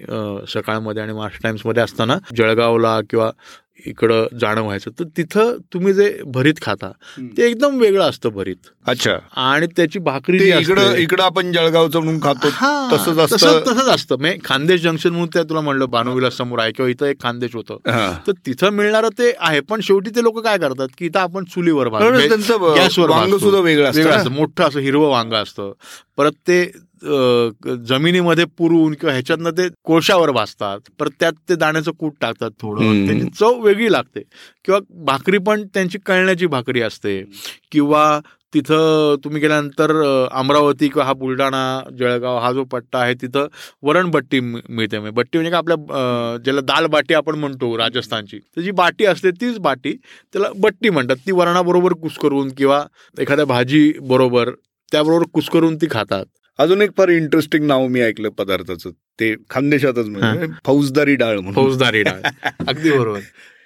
सकाळमध्ये आणि महाराष्ट्र टाइम्समध्ये असताना जळगावला किंवा इकडं जाणं व्हायचं. तर तिथं तुम्ही जे भरीत खाता ते एकदम वेगळं असतं भरीत. अच्छा. आणि त्याची भाकरी इकडं इकडं आपण जळगावचं म्हणून खातो तसंच तसं- असतं. तसंच असतं. म्हणजे खानदेश जंक्शन म्हणून ते तुला म्हणलं भानुविलास समोर आहे किंवा इथं एक खानदेश होतं. तर तिथं मिळणारं ते आहे पण शेवटी ते लोक काय करतात की इथं आपण चुलीवर गॅसवर वांग. सुद्धा वेगळं असतं. मोठं असं हिरवं वांग असतं. परत ते जमिनीमध्ये पुरून किंवा ह्याच्यातनं ते कोळशावर भाजतात. परत त्यात ते दाण्याचं कूट टाकतात थोडं. त्याची चव वेगळी लागते. किंवा भाकरी पण त्यांची कळण्याची भाकरी असते. किंवा तिथं तुम्ही गेल्यानंतर अमरावती किंवा हा बुलढाणा जळगाव हा जो पट्टा आहे तिथं वरणबट्टी मिळते. म्हणजे बट्टी म्हणजे का आपल्या ज्याला दाल बाटी आपण म्हणतो राजस्थानची. तर जी बाटी असते तीच बाटी त्याला बट्टी म्हणतात. ती वरणाबरोबर कुस्करून किंवा एखाद्या भाजी बरोबर त्याबरोबर कुस्करून ती खातात. अजून एक फार इंटरेस्टिंग नाव मी ऐकलं पदार्थाचं. ते खानदेशातच म्हणजे फौजदारी डाळ म्हणून. फौजदारी डाळ. [LAUGHS] अगदी बरोबर.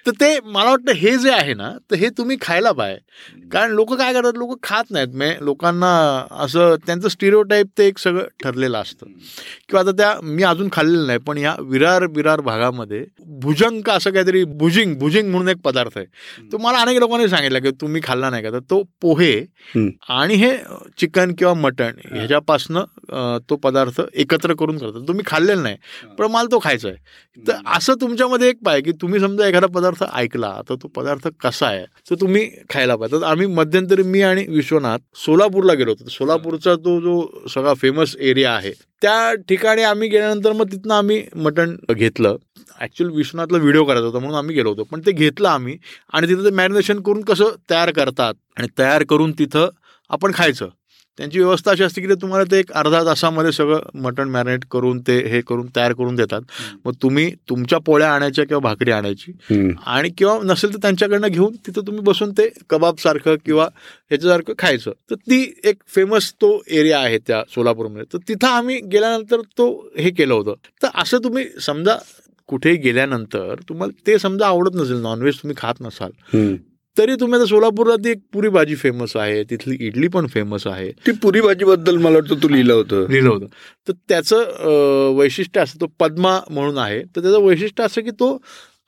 तर ते मला वाटतं हे जे आहे ना तर हे तुम्ही खायला पाहिजे कारण लोक काय करतात लोक खात नाहीत. म्हणजे लोकांना असं त्यांचं स्टिरिओटाईप ते एक सगळं ठरलेलं असतं. किंवा आता त्या मी अजून खाल्लेलं नाही पण या विरार विरार भागामध्ये भुजंग का असं काहीतरी भुजिंग भुजिंग म्हणून एक पदार्थ आहे. तो मला अनेक लोकांनी सांगितलं की तुम्ही खाल्ला नाही का? तर तो पोहे. आणि हे चिकन किंवा मटण ह्याच्यापासनं तो पदार्थ एकत्र करून करतात. तुम्ही खाल्लेला नाही पण मला तो खायचा आहे. तर असं तुमच्यामध्ये एक पाहिजे की तुम्ही समजा एखादा पदार्थ पदार्थ ऐकला तर तो पदार्थ कसा आहे? तर तुम्ही खायला पाहिजे. तर आम्ही मध्यंतरी मी आणि विश्वनाथ सोलापूरला गेलो होतो. सोलापूरचा तो जो सगळा फेमस एरिया आहे त्या ठिकाणी आम्ही गेल्यानंतर मग तिथनं आम्ही मटण घेतलं. ऍक्च्युअली विश्वनाथला व्हिडिओ करायचा होता म्हणून आम्ही गेलो होतो. पण ते घेतलं आम्ही आणि तिथं ते मॅरिनेशन करून कसं तयार करतात आणि तयार करून तिथं आपण खायचं. त्यांची व्यवस्था अशी असते की ते तुम्हाला ते एक अर्धा तासामध्ये सगळं मटण मॅरिनेट करून ते हे करून तयार करून देतात. मग तुम्ही तुमच्या पोळ्या आणायच्या किंवा भाकरी आणायची. आणि किंवा नसेल तर त्यांच्याकडनं घेऊन तिथं तुम्ही बसून ते कबाब सारखं किंवा ह्याच्यासारखं खायचं. तर ती एक फेमस तो एरिया आहे त्या सोलापूरमध्ये. तर तिथं आम्ही गेल्यानंतर तो हे केलं होतं. तर असं तुम्ही समजा कुठेही गेल्यानंतर तुम्हाला ते समजा आवडत नसेल नॉनव्हेज तुम्ही खात नसाल. तरी तुम्ही आता सोलापूरला एक पुरी भाजी फेमस आहे तिथली इडली पण फेमस आहे. ती पुरी भाजीबद्दल मला वाटतं तू लिहिलं होतं. लिहिलं होतं. तर त्याचं वैशिष्ट्य असं तो पद्मा म्हणून आहे. तर त्याचं वैशिष्ट्य असं की तो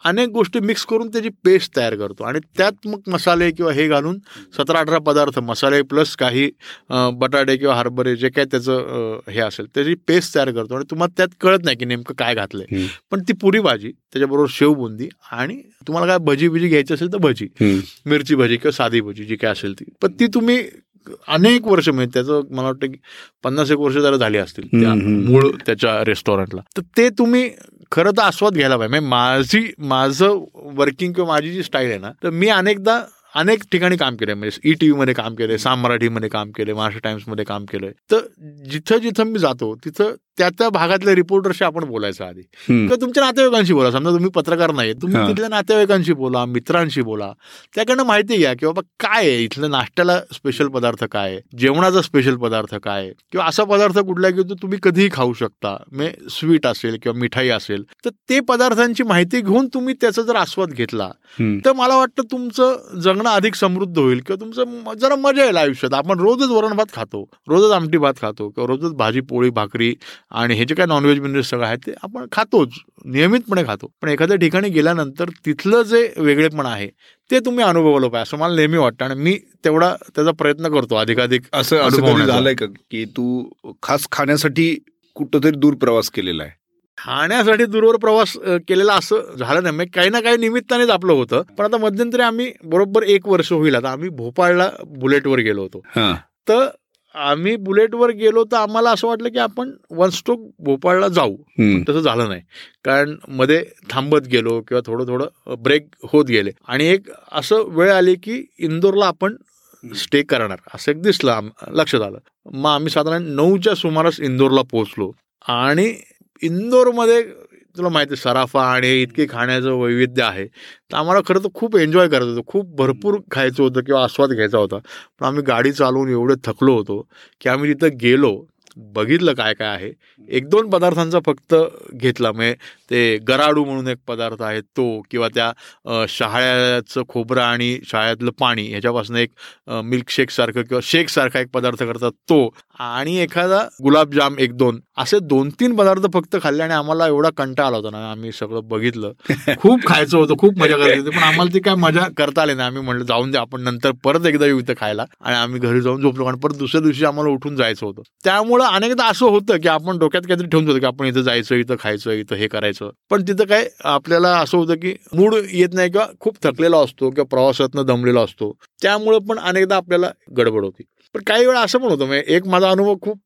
अनेक गोष्टी मिक्स करून त्याची पेस्ट तयार करतो. आणि त्यात मग मसाले किंवा हे घालून सतरा अठरा पदार्थ मसाले प्लस काही बटाटे किंवा हरभरे जे काय त्याचं हे असेल त्याची पेस्ट तयार करतो. आणि तुम्हाला त्यात कळत नाही की नेमकं काय घातलंय. पण ती पुरी भाजी त्याच्याबरोबर शेवबुंदी आणि तुम्हाला काय भजी बिजी घ्यायची असेल तर भजी. मिरची भजी किंवा साधी भजी जी काय असेल ती. पण ती तुम्ही अनेक वर्ष म्हणजे त्याचं मला वाटतं की पन्नास एक वर्ष जरा झाली असतील त्या मूळ त्याच्या रेस्टॉरंटला. तर ते तुम्ही खरं तर आस्वाद घ्यायला पाहिजे. म्हणजे माझी माझं वर्किंग किंवा माझी जी स्टाईल आहे ना तर मी अनेकदा अनेक ठिकाणी काम केलंय. म्हणजे ई टी व्हीमध्ये काम केलंय साम मराठीमध्ये काम केलंय महाराष्ट्र टाइम्समध्ये काम केलंय. तर जिथं जिथं मी जातो तिथं त्या त्या भागातल्या रिपोर्टरशी आपण बोलायचं आधी. किंवा तुमच्या नातेवाईकांशी बोला. समजा तुम्ही पत्रकार नाही तुम्ही तिथल्या नातेवाईकांशी बोला मित्रांशी बोला. त्याकडनं माहिती घ्या की बाबा काय आहे? इथल्या नाश्त्याला स्पेशल पदार्थ काय आहे? जेवणाचा स्पेशल पदार्थ काय किंवा असा पदार्थ कुठला की तो तुम्ही कधीही खाऊ शकता? म्हणजे स्वीट असेल किंवा मिठाई असेल. तर ते पदार्थांची माहिती घेऊन तुम्ही त्याचा जर आस्वाद घेतला तर मला वाटतं तुमचं जगणं अधिक समृद्ध होईल. किंवा तुमचं जरा मजा येईल आयुष्यात. आपण रोजच वरण भात खातो. रोजच आमटी भात खातो. किंवा रोजच भाजी पोळी भाकरी आणि हे जे काय नॉनव्हेज बिनव्हेज सगळं आहे ते आपण खातोच नियमितपणे खातो. पण एखाद्या ठिकाणी गेल्यानंतर तिथलं जे वेगळेपण आहे ते तुम्ही अनुभवलं पाहिजे. असं मला नेहमी वाटतं आणि मी तेवढा त्याचा प्रयत्न करतो अधिकाधिक. असं कधी झालंय का की तू खास खाण्यासाठी कुठंतरी दूर प्रवास केलेला आहे? खाण्यासाठी दूरवर प्रवास केलेला असं झालं नाही. काही ना काही निमित्तानेच आपलं होतं. पण आता मध्यंतरी आम्ही बरोबर एक वर्ष होईल. आता आम्ही भोपाळला बुलेटवर गेलो होतो. तर आम्ही बुलेटवर गेलो तर आम्हाला असं वाटलं की आपण वन स्ट्रोक भोपाळला जाऊ. तसं झालं नाही. कारण मध्ये थांबत गेलो किंवा थोडं थोडं ब्रेक होत गेले. आणि एक असं वेळ आली की इंदोरला आपण स्टे करणार. असं एक दिसलं लक्षात आलं. मग आम्ही साधारण नऊच्या सुमारास इंदोरला पोहोचलो. आणि इंदोरमध्ये तुला माहिती सराफा आणि इतके खाण्याचं वैविध्य आहे. तर आम्हाला खरं तर खूप एन्जॉय करत होतो. खूप भरपूर खायचं होतं किंवा आस्वाद घ्यायचा होता. पण आम्ही गाडी चालवून एवढे थकलो होतो की आम्ही तिथं गेलो. बघितलं काय काय आहे. एक दोन पदार्थांचा फक्त घेतला. म्हणजे ते गराडू म्हणून एक पदार्थ आहे तो किंवा त्या शहाळ्याचं खोबरं आणि शाळ्यातलं पाणी ह्याच्यापासून एक मिल्कशेक सारखं किंवा शेक सारखा एक पदार्थ करतात तो. आणि एखादा गुलाबजाम एक दोन. असे दोन तीन पदार्थ फक्त खाल्ले आणि आम्हाला एवढा कंटा आला होता ना. आम्ही सगळं बघितलं. खूप खायचं होतं खूप मजा करायची होती. पण आम्हाला ती काय मजा करता आली नाही. आम्ही म्हटलं जाऊन दे आपण नंतर परत एकदा येऊ इथं खायला. आणि आम्ही घरी जाऊन झोपलो. कारण परत दुसऱ्या दिवशी आम्हाला उठून जायचं होतं. त्यामुळं अनेकदा असं होतं की आपण डोक्यात काहीतरी ठेवून जातो की आपण इथं जायचं इथं खायचं इथं हे करायचं. पण तिथं काय आपल्याला असं होतं की मूड येत नाही किंवा खूप थकलेला असतो किंवा प्रवासातनं दमलेला असतो. त्यामुळं पण अनेकदा आपल्याला गडबड होती. पण काही वेळा असं पण होतं. म्हणजे एक माझा अनुभव खूप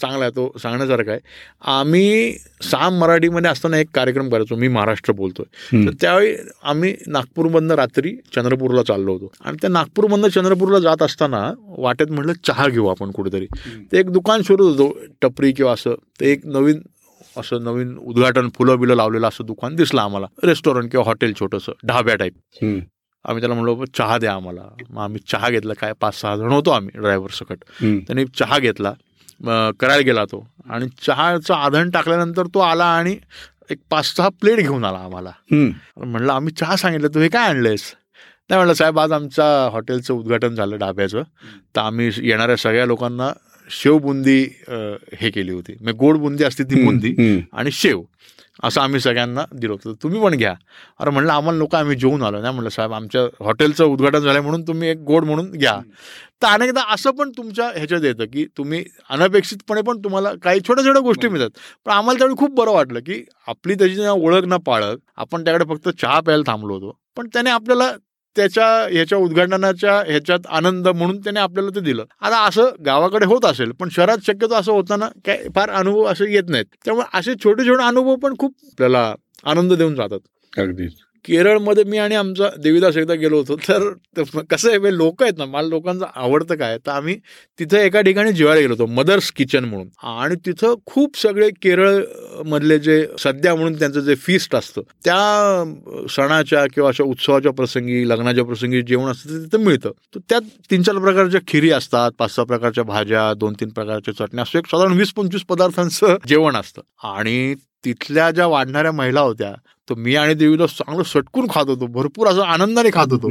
चांगला आहे. तो सांगण्यासारखा आहे. आम्ही साम मराठीमध्ये असताना एक कार्यक्रम करायचो. मी महाराष्ट्र बोलतोय. तर त्यावेळी आम्ही नागपूरमधनं रात्री चंद्रपूरला चाललो होतो. आणि त्या नागपूरमधनं चंद्रपूरला जात असताना वाटेत म्हटलं चहा घेऊ आपण कुठेतरी. ते एक दुकान शोधत होतो. टपरी किंवा असं. ते एक नवीन असं नवीन उद्घाटन फुलं बिलं लावलेलं असं दुकान दिसलं आम्हाला. रेस्टॉरंट किंवा हॉटेल छोटंसं. ढाब्या टाईप. आम्ही त्याला म्हणलो चहा द्या आम्हाला. मग आम्ही चहा घेतला काय पाच सहा जण होतो आम्ही ड्रायव्हर सकट. त्यांनी चहा घेतला करायला गेला तो. आणि चहाचं आधण टाकल्यानंतर तो आला आणि एक पाच सहा प्लेट घेऊन आला आम्हाला. म्हणलं आम्ही चहा सांगितलं तू हे काय आणलंयस? नाही म्हणलं साहेब आज आमच्या हॉटेलचं उद्घाटन झालं डाब्याचं तर आम्ही येणाऱ्या सगळ्या लोकांना शेवबुंदी हे केली होती. मग गोड बुंदी असते ती बुंदी आणि शेव. असं आम्ही सगळ्यांना दिलं होतं. तुम्ही पण घ्या. अरे म्हणलं आम्हाला लोक आम्ही जेवून आलो. नाही म्हणलं साहेब आमच्या हॉटेलचं उद्घाटन झालं म्हणून तुम्ही एक गोड म्हणून घ्या. तर अनेकदा असं पण तुमच्या ह्याच्यात येतं की तुम्ही अनपेक्षितपणे पण तुम्हाला काही छोट्या छोट्या गोष्टी मिळतात. पण आम्हाला त्यावेळी खूप बरं वाटलं की आपली त्याची ओळख ना पाळक आपण त्याकडे फक्त चहा प्यायला थांबलो होतो. पण त्याने आपल्याला त्याच्या ह्याच्या उद्घाटनाच्या ह्याच्यात आनंद म्हणून त्याने आपल्याला ते दिलं. आता असं गावाकडे होत असेल पण शहरात शक्यतो असं होताना काय फार अनुभव असे येत नाहीत. त्यामुळे असे छोटे छोटे अनुभव पण खूप आपल्याला आनंद देऊन जातात. अगदीच. केरळमध्ये मी आणि आमचा देवीदास एकदा गेलो होतो तर कसं आहे म्हणजे लोक आहेत ना मला लोकांचं आवडतं काय तर आम्ही तिथं एका ठिकाणी जेवायला गेलो होतो मदर्स किचन म्हणून. आणि तिथं खूप सगळे केरळ मधले जे सध्या म्हणून त्यांचं जे फिस्ट असतं त्या सणाच्या किंवा अशा उत्सवाच्या प्रसंगी लग्नाच्या प्रसंगी जेवण असतं ते तिथं मिळतं. तर त्यात तीन चार प्रकारच्या खिरी असतात पाच सहा प्रकारच्या भाज्या दोन तीन प्रकारच्या चटण्या असं एक साधारण वीस पंचवीस पदार्थांचं जेवण असतं. आणि तिथल्या ज्या वाढणाऱ्या महिला होत्या तर मी आणि देवीदास चांगलं सटकून खात होतो. भरपूर असं आनंदाने खात होतो.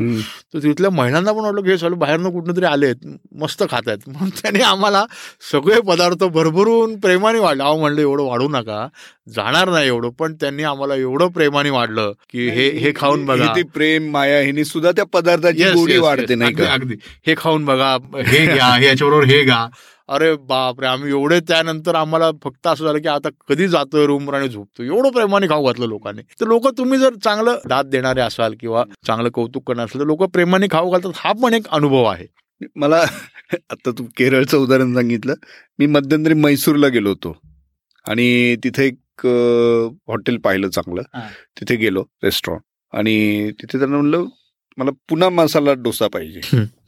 तर तिथल्या महिलांना पण वाटलं की हे सगळं बाहेरनं कुठं तरी आलेत मस्त खात आहेत म्हणून त्याने आम्हाला सगळे पदार्थ भरभरून प्रेमाने वाढले. अहो म्हणलं एवढं वाढू नका. जाणार नाही एवढं. पण त्यांनी आम्हाला एवढं प्रेमाने वाढलं की हे हे खाऊन बघा. प्रेम माया हिने सुद्धा त्या पदार्थाची गोडी वाढते नाही अगदी हे खाऊन बघा हे घ्या याच्याबरोबर हे घ्या. अरे बापरे आम्ही एवढे त्यानंतर आम्हाला फक्त असं झालं की आता कधी जातोय रूमवर आणि झोपतो एवढं प्रेमाने खाऊ घातलं लोकांनी. तर लोक तुम्ही जर चांगलं दात देणारे असाल किंवा चांगलं कौतुक करणार असाल तर लोक प्रेमाने खाऊ घालतात. हा पण एक अनुभव आहे. मला आता तू केरळचं उदाहरण सांगितलं. मी मध्यंतरी मैसूरला गेलो होतो. आणि तिथे एक हॉटेल पाहिलं चांगलं. तिथे गेलो रेस्टॉरंट. आणि तिथे त्यांना म्हणलं मला पुन्हा मसाला डोसा पाहिजे.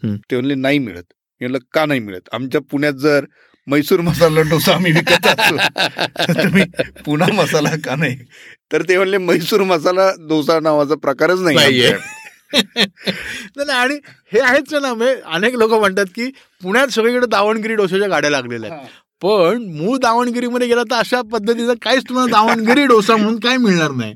ते म्हणले नाही मिळत. म्हणलं का नाही मिळत? आमच्या पुण्यात जर मैसूर मसाला डोसा आम्ही विकत असतो तुम्ही पुन्हा मसाला का नाही? तर ते म्हणले मैसूर मसाला डोसा नावाचा प्रकारच नाही [LAUGHS] आणि हे आहेच ना म्हणजे अनेक लोक म्हणतात की पुण्यात सगळीकडे दावणगिरी डोसाच्या गाड्या लागलेल्या आहेत. पण मूळ दावणगिरीमध्ये गेला तर अशा पद्धतीचा काहीच तुम्हाला दावणगिरी डोसा म्हणून काय मिळणार नाही.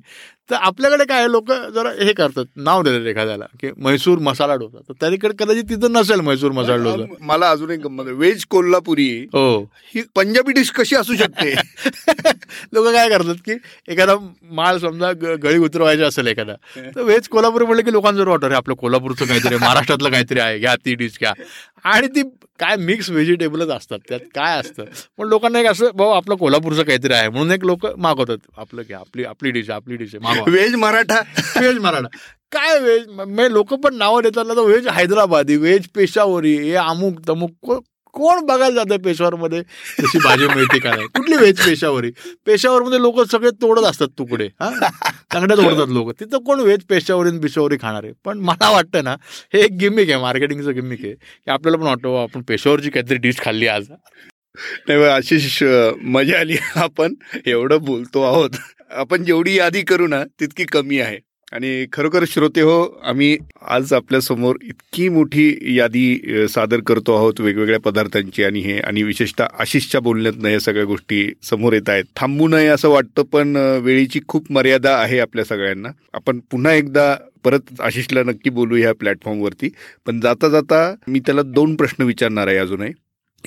तर आपल्याकडे काय लोक जरा हे करतात नाव देतात एखाद्याला की म्हैसूर मसाला डोसा. तर त्याकडे कदाचित तिथं नसेल म्हैसूर मसाला डोसा. मला अजून एक गंमत व्हेज कोल्हापुरी हो. ही पंजाबी डिश कशी असू शकते? [LAUGHS] लोक काय करतात की एखादा माल समजा गळी उतरवायचे असेल एखादा तर व्हेज कोल्हापुरी म्हणलं की लोकांचं वाटतं आपलं कोल्हापूरचं काहीतरी महाराष्ट्रातलं काहीतरी आहे. घ्या ती डिश घ्या. आणि ती काय मिक्स व्हेजिटेबलच असतात त्यात काय असतं? पण लोकांना एक असं भाऊ आपलं कोल्हापूरचं काहीतरी आहे. म्हणून एक लोक मागवतात आपलं घ्या आपली आपली डिश आपली डिश आहे व्हेज मराठा? व्हेज मराठा. काय व्हेज लोक पण नावं देतात व्हेज हैदराबादी व्हेज पेशावरी हे अमुक तमुक कोण बघायला जातं पेशावरमध्ये? तशी भाजी मिळते काय कुठली व्हेज पेशावरी? पेशावरमध्ये लोक सगळे तोडत असतात तुकडे हा? चांगल्या तोडतात लोक. तिथं कोण व्हेज पेशावरी बिशावरी खाणार आहे? पण मला वाटतं ना हे एक गिमिक आहे मार्केटिंगचं गिमिक आहे की आपल्याला पण वाटतं आपण पेशावरची काहीतरी डिश खाल्ली आज. नाही आशिष मजा आली आपण एवढं बोलतो आहोत. आपण जेवढी यादी करू ना तितकी कमी आहे. आणि खरोखर श्रोते हो आम्ही आज आपल्यासमोर इतकी मोठी यादी सादर करतो आहोत वेगवेगळ्या पदार्थांची आणि हे आणि विशेषतः आशिषच्या बोलण्यातनं या सगळ्या गोष्टी समोर येत आहेत. थांबू नये असं वाटतं पण वेळेची खूप मर्यादा आहे आपल्या सगळ्यांना. आपण पुन्हा एकदा परत आशिषला नक्की बोलू ह्या प्लॅटफॉर्मवरती. पण जाता जाता मी त्याला दोन प्रश्न विचारणार आहे अजूनही.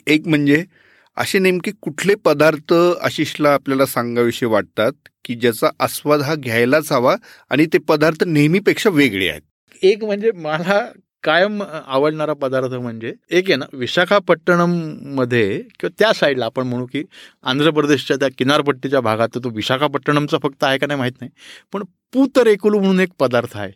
एक म्हणजे असे नेमके कुठले पदार्थ आशिषला आपल्याला सांगाविषयी वाटतात की ज्याचा आस्वाद हा घ्यायलाच हवा आणि ते पदार्थ नेहमीपेक्षा वेगळे आहेत? एक म्हणजे मला कायम आवडणारा पदार्थ म्हणजे एक आहे ना विशाखापट्टणममध्ये किंवा त्या साईडला आपण म्हणू की आंध्र प्रदेशच्या त्या किनारपट्टीच्या भागात तो विशाखापट्टणमचा फक्त आहे का नाही माहीत नाही. पण पूतरेकुलू म्हणून एक पदार्थ आहे.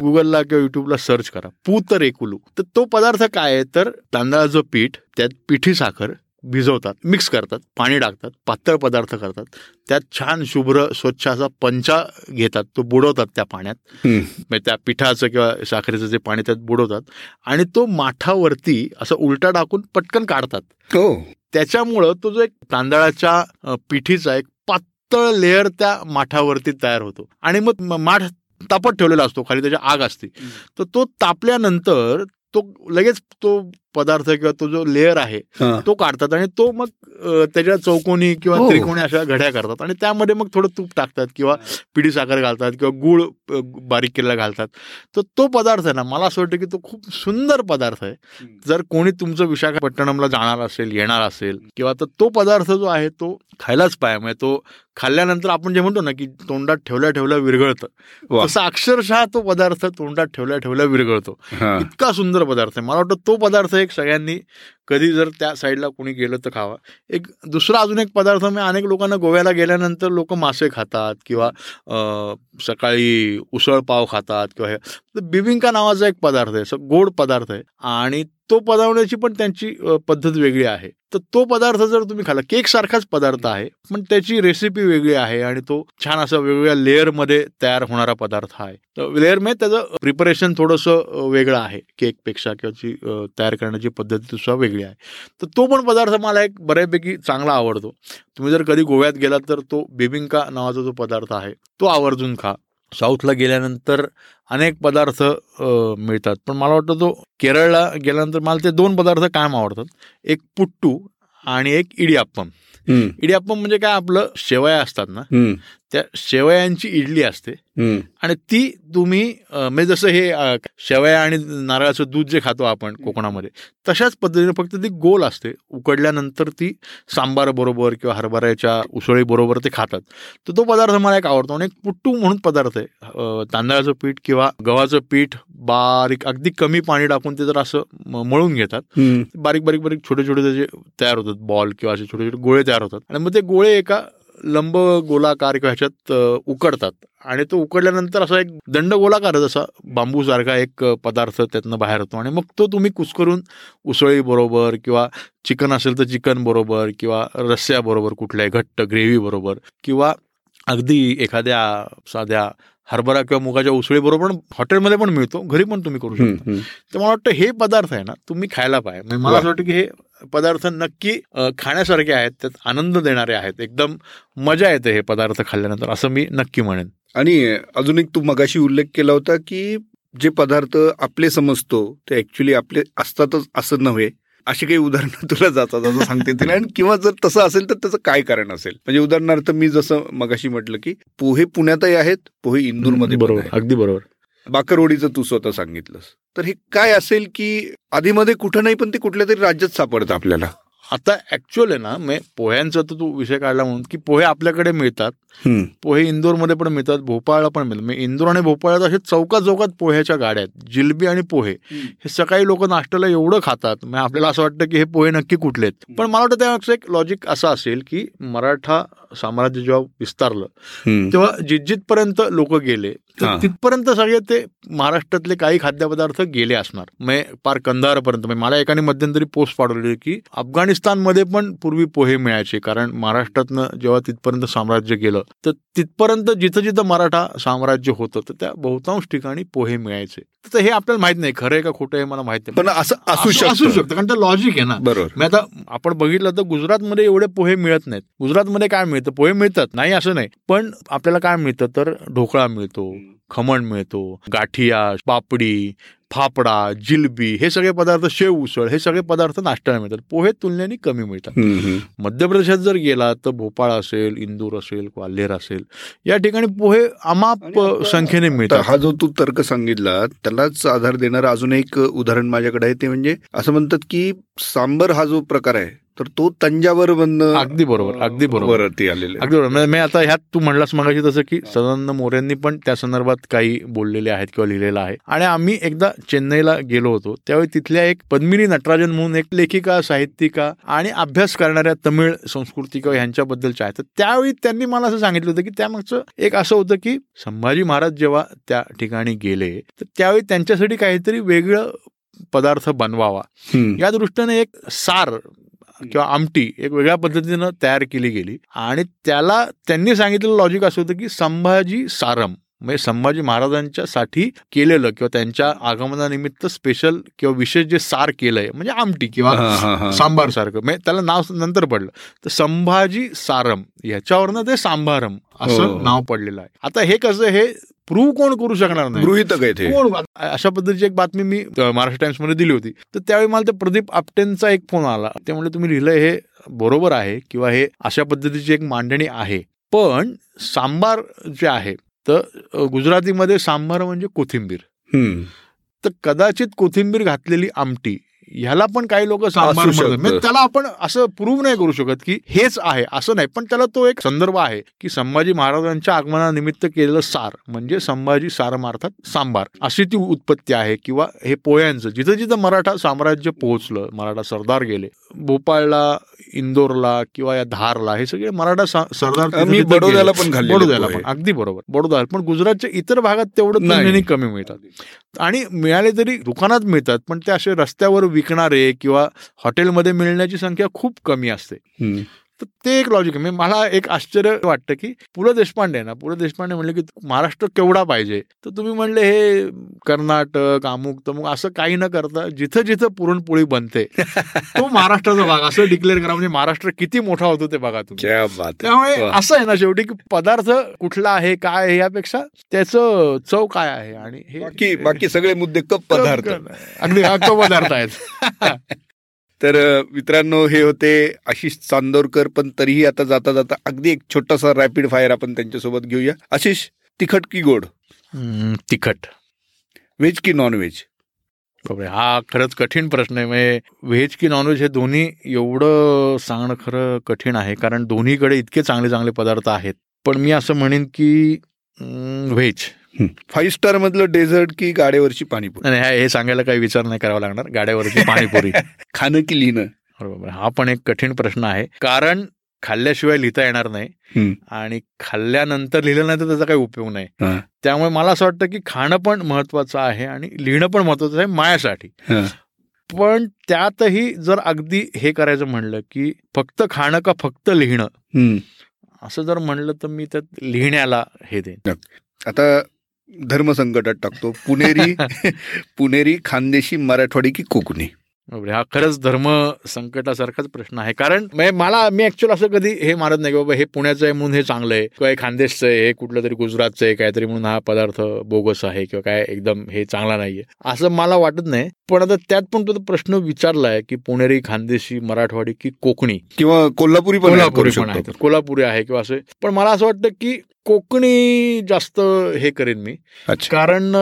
गुगलला किंवा युट्यूबला सर्च करा. पूतरेकुलू. तर तो पदार्थ काय आहे? तर तांदळाचं पीठ त्यात पिठी साखर भिजवतात मिक्स करतात पाणी टाकतात पातळ पदार्थ करतात. त्यात छान शुभ्र स्वच्छ असा पंचा घेतात तो बुडवतात त्या पाण्यात. म्हणजे त्या पिठाचं किंवा साखरेचं जे पाणी त्यात बुडवतात आणि तो माठावरती असं उलटा टाकून पटकन काढतात. हो. त्याच्यामुळं तो जो एक तांदळाच्या पिठीचा एक पातळ लेअर त्या माठावरती तयार होतो. आणि मग माठ तापत ठेवलेला असतो खाली त्याची आग असते. तर तो तापल्यानंतर तो लगेच तो पदार्थ किंवा तो जो लेअर आहे तो काढतात आणि तो मग त्याच्या चौकोनी किंवा हो. त्रिकोणी अशा घड्या करतात. आणि त्यामध्ये मग थोडं तूप टाकतात किंवा पिढी साखर घालतात किंवा गुळ बारीक केलेला घालतात. तर तो पदार्थ आहे ना मला असं वाटतं की तो खूप सुंदर पदार्थ आहे. जर कोणी तुमचं विशाखापट्टणमला जाणार असेल येणार असेल किंवा तर तो पदार्थ जो आहे तो खायलाच पाहिजे म्हणजे तो खाल्ल्यानंतर आपण जे म्हणतो ना की तोंडात ठेवल्या ठेवल्या विरघळतं. तसं अक्षरशः तो पदार्थ तोंडात ठेवल्या ठेवल्या विरघळतो. इतका सुंदर पदार्थ आहे. मला वाटतं तो पदार्थ सगळ्यांनी कधी जर त्या साईडला कोणी गेलं तर खावा. एक दुसरा अजून एक पदार्थ म्हणजे अनेक लोकांना गोव्याला गेल्यानंतर लोक मासे खातात किंवा सकाळी उसळ पाव खातात किंवा हे. बिबिंका नावाचा एक पदार्थ आहे गोड पदार्थ आहे. आणि तो पदावण्याची पण त्यांची पद्धत वेगळी आहे. तर तो पदार्थ जर तुम्ही खाल्ला केक सारखाच पदार्थ आहे पण त्याची रेसिपी वेगळी आहे आणि तो छान असा वेगवेगळ्या लेअरमध्ये तयार होणारा पदार्थ आहे. तर लेअरमध्ये त्याचं प्रिपरेशन थोडंसं वेगळं आहे केकपेक्षा किंवा तयार करण्याची पद्धती सुद्धा वेगळी. आहे. तर तो पण पदार्थ मला एक बऱ्यापैकी चांगला आवडतो. तुम्ही जर कधी गोव्यात गेलात तर तो बेबिंका नावाचा जो पदार्थ आहे तो आवर्जून खा. साऊथला गेल्यानंतर अनेक पदार्थ मिळतात. पण मला वाटतं तो केरळला गेल्यानंतर मला ते दोन पदार्थ कायम आवडतात. एक पुट्टू आणि एक इडियाप्पम. इडियाप्पम म्हणजे काय? आपलं शेवया असतात ना? त्या शेवयांची इडली असते. आणि ती तुम्ही म्हणजे जसं हे शेवया आणि नारळाचं दूध जे खातो आपण कोकणामध्ये तशाच पद्धतीने फक्त ती गोल असते. उकडल्यानंतर ती सांबार बरोबर किंवा हरभऱ्याच्या उसळी बरोबर ते खातात. तर तो पदार्थ मला एक आवडतो आणि एक पुट्टू म्हणून पदार्थ आहे. तांदळाचं पीठ किंवा गव्हाचं पीठ बारीक अगदी कमी पाणी टाकून ते जर असं मळून घेतात बारीक बारीक बारीक छोटे छोटे त्याचे तयार होतात बॉल किंवा असे छोटे छोटे गोळे तयार होतात. आणि मग ते गोळे एका लंब गोलाकार किंवा ह्याच्यात उकडतात. आणि तो उकडल्यानंतर असा एक दंड गोलाकार असा बांबूसारखा एक पदार्थ त्यातनं बाहेर होतो आणि मग तो तुम्ही कुसकरून उसळी बरोबर किंवा चिकन असेल तर चिकन बरोबर किंवा रस्स्याबरोबर कुठल्याही घट्ट ग्रेव्ही बरोबर किंवा अगदी एखाद्या साध्या हरभरा किंवा मुगाच्या उसळी बरोबर हॉटेलमध्ये पण मिळतो. घरी पण तुम्ही करू शकता. तर मला वाटतं हे पदार्थ आहे ना तुम्ही खायला पाहिजे म्हणजे मला असं वाटतं की हे पदार्थ नक्की खाण्यासारखे आहेत त्यात आनंद देणारे आहेत. एकदम मजा येते हे पदार्थ खाल्ल्यानंतर असं मी नक्की म्हणेन. आणि अजून एक तू मगाशी उल्लेख केला होता की जे पदार्थ आपले समजतो ते ऍक्च्युली आपले असतातच असं नव्हे. अशी काही उदाहरणं तुला जातात असं सांगते तिला आणि किंवा जर तसं असेल तर त्याचं काय कारण असेल? म्हणजे उदाहरणार्थ मी जसं मगाशी म्हटलं की पोहे पुण्यातही आहेत पोहे इंदूरमध्ये बरोबर अगदी बरोबर. बाकरवडीचं तू स्वतः सांगितलंस. तर हे काय असेल की आधीमध्ये कुठं नाही पण ते कुठल्या तरी राज्यात सापडतं आपल्याला? आता ऍक्च्युअल आहे ना मे पोह्यांचा तर तू विषय काढला म्हणून की पोहे आपल्याकडे मिळतात. पोहे इंदोरमध्ये पण मिळतात भोपाळला पण मिळतात. म्हणजे इंदोर आणि भोपाळला असे चौकात चौकात पोह्याच्या गाड्या आहेत जिलबी आणि पोहे. हे सकाळी लोक नाश्त्याला एवढं खातात म्हणजे आपल्याला असं वाटतं की हे पोहे नक्की कुठले आहेत. पण मला वाटतं त्यामागचं एक लॉजिक असं असेल की मराठा साम्राज्य जेव्हा विस्तारलं तेव्हा जितजितपर्यंत लोक गेले. तिथपर्यंत सगळे ते महाराष्ट्रातले काही खाद्यपदार्थ गेले असणार. म्हणजे पार कंदारपर्यंत मला एकाने मध्यंतरी पोस्ट पाठवली की अफगाणिस्तानमध्ये पण पूर्वी पोहे मिळायचे. कारण महाराष्ट्रातनं जेव्हा तिथपर्यंत साम्राज्य गेलं तर तिथपर्यंत जिथं जिथं मराठा साम्राज्य होतं तर त्या बहुतांश ठिकाणी पोहे मिळायचे. तर हे आपल्याला माहीत नाही. खरं आहे का खोटं आहे मला माहीत नाही. पण असं असू असू शकतं. कारण ते लॉजिक आहे ना. बरोबर. आता आपण बघितलं तर गुजरातमध्ये एवढे पोहे मिळत नाहीत. गुजरातमध्ये काय मिळतं? पोहे मिळतात. नाही असं नाही. पण आपल्याला काय मिळतं? तर ढोकळा मिळतो. खमण मिळतो गाठिया पापडी फाफडा जिलबी हे सगळे पदार्थ शेव उसळ हे सगळे पदार्थ नाश्त्याला मिळतात. पोहे तुलनेने कमी मिळतात. मध्य प्रदेशात जर गेला तर भोपाळ असेल इंदूर असेल ग्वाल्हेर असेल या ठिकाणी पोहे अमाप संख्येने मिळतात. हा जो तू तर्क सांगितला त्यालाच आधार देणारं अजून एक उदाहरण माझ्याकडे आहे ते म्हणजे असं म्हणतात की सांबर हा जो प्रकार आहे तर तो तंजावर अगदी बरोबर अगदी बरोबर. आलेले. अगदी बरोबर. मी आता ह्यात तू म्हणलास मगाशी तसं की सदानंद मोऱ्यांनी पण त्या संदर्भात काही बोललेले आहेत किंवा लिहिलेलं आहे. आणि आम्ही एकदा चेन्नईला गेलो होतो त्यावेळी तिथल्या एक पद्मिनी नटराजन म्हणून एक लेखिका साहित्यिका आणि अभ्यास करणाऱ्या तमिळ संस्कृती किंवा ह्यांच्याबद्दलच्या आहेत. तर त्यावेळी त्यांनी मला असं सांगितलं होतं की त्यामागचं एक असं होतं की संभाजी महाराज जेव्हा त्या ठिकाणी गेले तर त्यावेळी त्यांच्यासाठी काहीतरी वेगळं पदार्थ बनवावा. या दृष्टीने एक सार किंवा आमटी एक वेगळ्या पद्धतीनं तयार केली गेली. आणि त्याला त्यांनी सांगितलेलं लॉजिक असं होतं की संभाजी सारम म्हणजे संभाजी महाराजांच्या साठी केलेलं किंवा त्यांच्या आगमनानिमित्त स्पेशल किंवा विशेष जे सार केलंय म्हणजे आमटी किंवा सांबार सारखं. म्हणजे त्याला नाव नंतर पडलं. तर संभाजी सारम ह्याच्यावरनं ते सांभारम असं हो. नाव पडलेलं आहे. आता हे कसं हे प्रूव्ह कोण करू शकणार नाही? गृहित कोण? अशा पद्धतीची एक बातमी मी महाराष्ट्र टाइम्समध्ये दिली होती. तर त्यावेळी मला ते प्रदीप आपटेंचा एक फोन आला. त्यामुळे तुम्ही लिहिलंय हे बरोबर आहे किंवा हे अशा पद्धतीची एक मांडणी आहे. पण सांबार जे आहे तर गुजरातीमध्ये सांबार म्हणजे कोथिंबीर. तर कदाचित कोथिंबीर घातलेली आमटी ह्याला पण काही लोक म्हणजे त्याला आपण असं प्रूव्ह नाही करू शकत की हेच आहे असं नाही. पण त्याला तो एक संदर्भ आहे की संभाजी महाराजांच्या आगमनानिमित्त केलेलं सार म्हणजे संभाजी सार मारतात सांबार. अशी ती उत्पत्ती आहे किंवा हे पोह्यांचं. जिथं जिथं मराठा साम्राज्य पोहोचलं मराठा सरदार गेले भोपाळला इंदोरला किंवा या धारला हे सगळे मराठा सरदार बडोद्याला पण बडोद्याला पण. अगदी बरोबर. बडोदा पण गुजरातच्या इतर भागात तेवढं कमी मिळतात. आणि मिळाले तरी दुकानात मिळतात पण ते असे रस्त्यावर विकणारे किंवा हॉटेलमध्ये मिळण्याची संख्या खूप कमी असते. तर ते एक लॉजिक आहे. म्हणजे मला एक आश्चर्य वाटतं की पु ल देशपांडे ना पु ल देशपांडे म्हणले की महाराष्ट्र केवढा पाहिजे? तर तुम्ही म्हणले हे कर्नाटक अमुक तमुक असं काही न करता जिथं जिथं पुरणपोळी बनते तो महाराष्ट्राचा भाग. असं डिक्लेअर करा. म्हणजे महाराष्ट्र किती मोठा होतो ते बघा तुम्ही. त्यामुळे असं आहे ना शेवटी की पदार्थ कुठला आहे काय आहे यापेक्षा त्याचं चव काय आहे? आणि हे बाकी सगळे मुद्दे कप पदार्थ. अगदी कप पदार्थ आहेत. [LAUGHS] तर मित्रांनो हे होते आशिष चांदोरकर पण तरीही आता जाता जाता अगदी एक छोटासा रॅपिड फायर आपण त्यांच्यासोबत घेऊया. आशिष तिखट की गोड? तिखट. व्हेज की नॉन व्हेज हा खरंच कठीण प्रश्न आहे. म्हणजे व्हेज की नॉनव्हेज हे दोन्ही एवढं सांगणं खरं कठीण आहे कारण दोन्हीकडे इतके चांगले चांगले पदार्थ आहेत. पण मी असं म्हणेन की व्हेज फाईव्ह स्टार मधलं डेझर्ट की गाड्यावरची पाणीपुरी? नाही हे सांगायला काही विचार नाही करावा लागणार. गाड्यावरची पाणीपुरी. [LAUGHS] खाणं की लिहिणं? बरोबर हा पण एक कठीण प्रश्न आहे. कारण खाल्ल्याशिवाय लिहिता येणार नाही. आणि खाल्ल्यानंतर लिहिलं नाही तर त्याचा काही उपयोग नाही. त्यामुळे मला असं वाटतं की खाणं पण महत्वाचं आहे आणि लिहिणं पण महत्वाचं आहे मायासाठी. पण त्यातही जर अगदी हे करायचं म्हणलं की फक्त खाणं का फक्त लिहिणं? असं जर म्हणलं तर मी त्यात लिहिण्याला हे देईन. आता धर्मसंकटात टाकतो. पुणेरी [LAUGHS] पुणेरी खानदेशी मराठवाडी की कोकणी? हा खरंच धर्म संकटासारखाच प्रश्न आहे. कारण मला मी ऍक्च्युअल असं कधी हे मारत नाही की बाबा हे पुण्याचं आहे म्हणून हे चांगलं आहे किंवा हे खानदेशचं आहे हे कुठलं तरी गुजरातचं आहे काहीतरी म्हणून हा पदार्थ बोगस आहे किंवा काय एकदम हे चांगला नाहीये. असं मला वाटत नाही. पण आता त्यात पण तो प्रश्न विचारलाय की पुणेरी खानदेशी मराठवाडी की कोकणी? किंवा कोल्हापुरी पण कोल्हापुरी पण आहे कोल्हापुरी आहे किंवा असं पण मला असं वाटतं की कोकणी जास्त हे करेन मी. कारण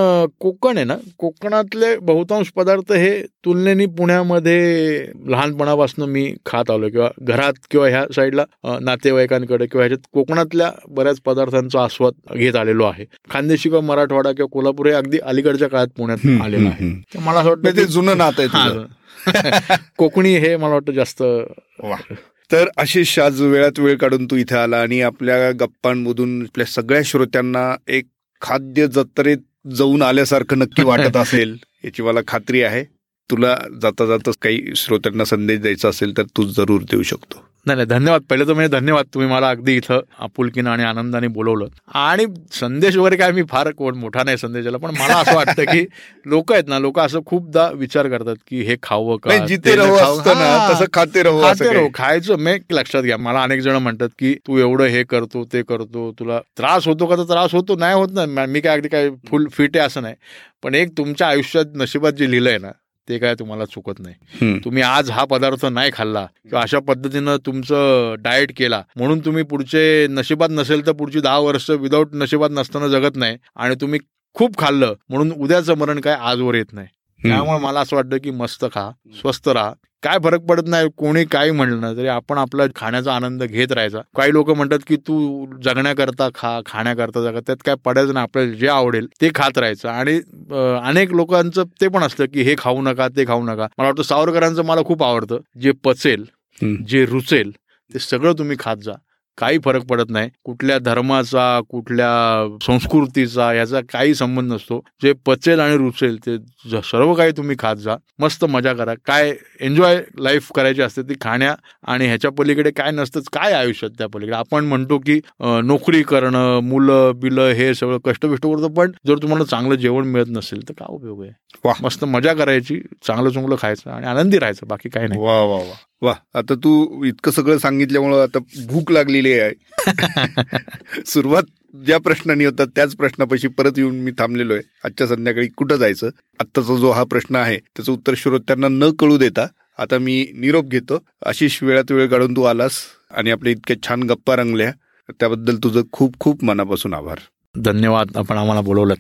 कोकण आहे ना कोकणातले बहुतांश पदार्थ हे तुलनेने पुण्यामध्ये लहानपणापासून मी खात आलो किंवा घरात किंवा ह्या साईडला नातेवाईकांकडे किंवा ह्याच्यात कोकणातल्या बऱ्याच पदार्थांचा आस्वाद घेत आलेलो आहे. खानदेशी किंवा मराठवाडा किंवा कोल्हापूर हे अगदी अलीकडच्या काळात पुण्यात आलेलं आहे. मला असं वाटतं ते जुनं नातं आहे [LAUGHS] कोकणी हे मला वाटतं जास्त तर आशिष आज वेळात वेळ काढून तू इथे आला आणि आपल्या गप्पांमधून आपल्या सगळ्या श्रोत्यांना एक खाद्य जत्रेत जाऊन आल्यासारखं नक्की वाटत असेल याची मला खात्री आहे. तुला जाता जाता काही श्रोत्यांना संदेश द्यायचा असेल तर तू जरूर देऊ शकतो. नाही नाही धन्यवाद. पहिले तर म्हणजे धन्यवाद. तुम्ही मला अगदी इथं आपुलकीनं आणि आनंदाने बोलवलं. आणि संदेश वगैरे काय मी फार कोण मोठा नाही संदेशाला पण मला असं वाटतं की लोक आहेत ना लोक असं खूपदा विचार करतात की हे खावं का? जिथे तसं खाते राहू खायचं मी लक्षात घ्या. मला अनेक जण म्हणतात की तू एवढं हे करतो ते करतो तुला त्रास होतो का? तर त्रास होतो नाही होत ना. मी काय अगदी काय फुल फिट आहे असं नाही. पण एक तुमच्या आयुष्यात नशिबात जे लिहिलंय ना ते काय तुम्हाला चुकत नाही. तुम्ही आज हा पदार्थ नाही खाल्ला किंवा अशा पद्धतीनं तुमचं डाएट केला म्हणून तुम्ही पुढचे नशिबात नसेल तर पुढची दहा वर्ष विदाऊट नशिबात नसताना जगत नाही आणि तुम्ही खूप खाल्लं म्हणून उद्याचं मरण काय आजवर येत नाही. त्यामुळे मला असं वाटतं की मस्त खा स्वस्त राहा. काय फरक पडत नाही कोणी काही म्हणलं ना तरी आपण आपला खाण्याचा आनंद घेत राहायचा. काही लोक म्हणतात की तू जगण्याकरता खा खाण्याकरता जगा. त्यात काय पडायचं नाही आपल्याला जे आवडेल ते खात राहायचं. आणि अनेक लोकांचं ते पण असतं की हे खाऊ नका ते खाऊ नका. मला वाटतं सावरकरांचं मला खूप आवडतं. जे पचेल जे रुचेल ते सगळं तुम्ही खात जा. काही फरक पडत नाही. कुठल्या धर्माचा कुठल्या संस्कृतीचा याचा काही संबंध नसतो. जे पचेल आणि रुचेल ते सर्व काही तुम्ही खात जा. मस्त मजा करा. काय एन्जॉय लाईफ करायची असते ती खाण्या आणि ह्याच्या पलीकडे काय नसतंच काय आयुष्यात त्या पलीकडे? आपण म्हणतो की नोकरी करणं मुलं बिलं हे सगळं कष्टबिष्ट करतो पण जर तुम्हाला चांगलं जेवण मिळत नसेल तर काय उपयोग आहे? मस्त मजा करायची चांगलं चांगलं खायचं आणि आनंदी राहायचं बाकी काही नाही. वा वा वा वा आता तू इतकं सगळं सांगितल्यामुळं आता भूक लागलेली आहे. [LAUGHS] सुरुवात ज्या प्रश्नांनी होता त्याच प्रश्नापाशी परत येऊन मी थांबलेलो आहे. आजच्या संध्याकाळी कुठं जायचं? आत्ताचा जो हा प्रश्न आहे त्याचं उत्तर श्रोत्यांना न कळू देता आता मी निरोप घेतो. आशिष वेळात वेळ काढून तू आलास आणि आपल्या इतक्या छान गप्पा रंगल्या. त्याबद्दल तुझं खूप खूप मनापासून आभार. धन्यवाद आपण आम्हाला बोलवलं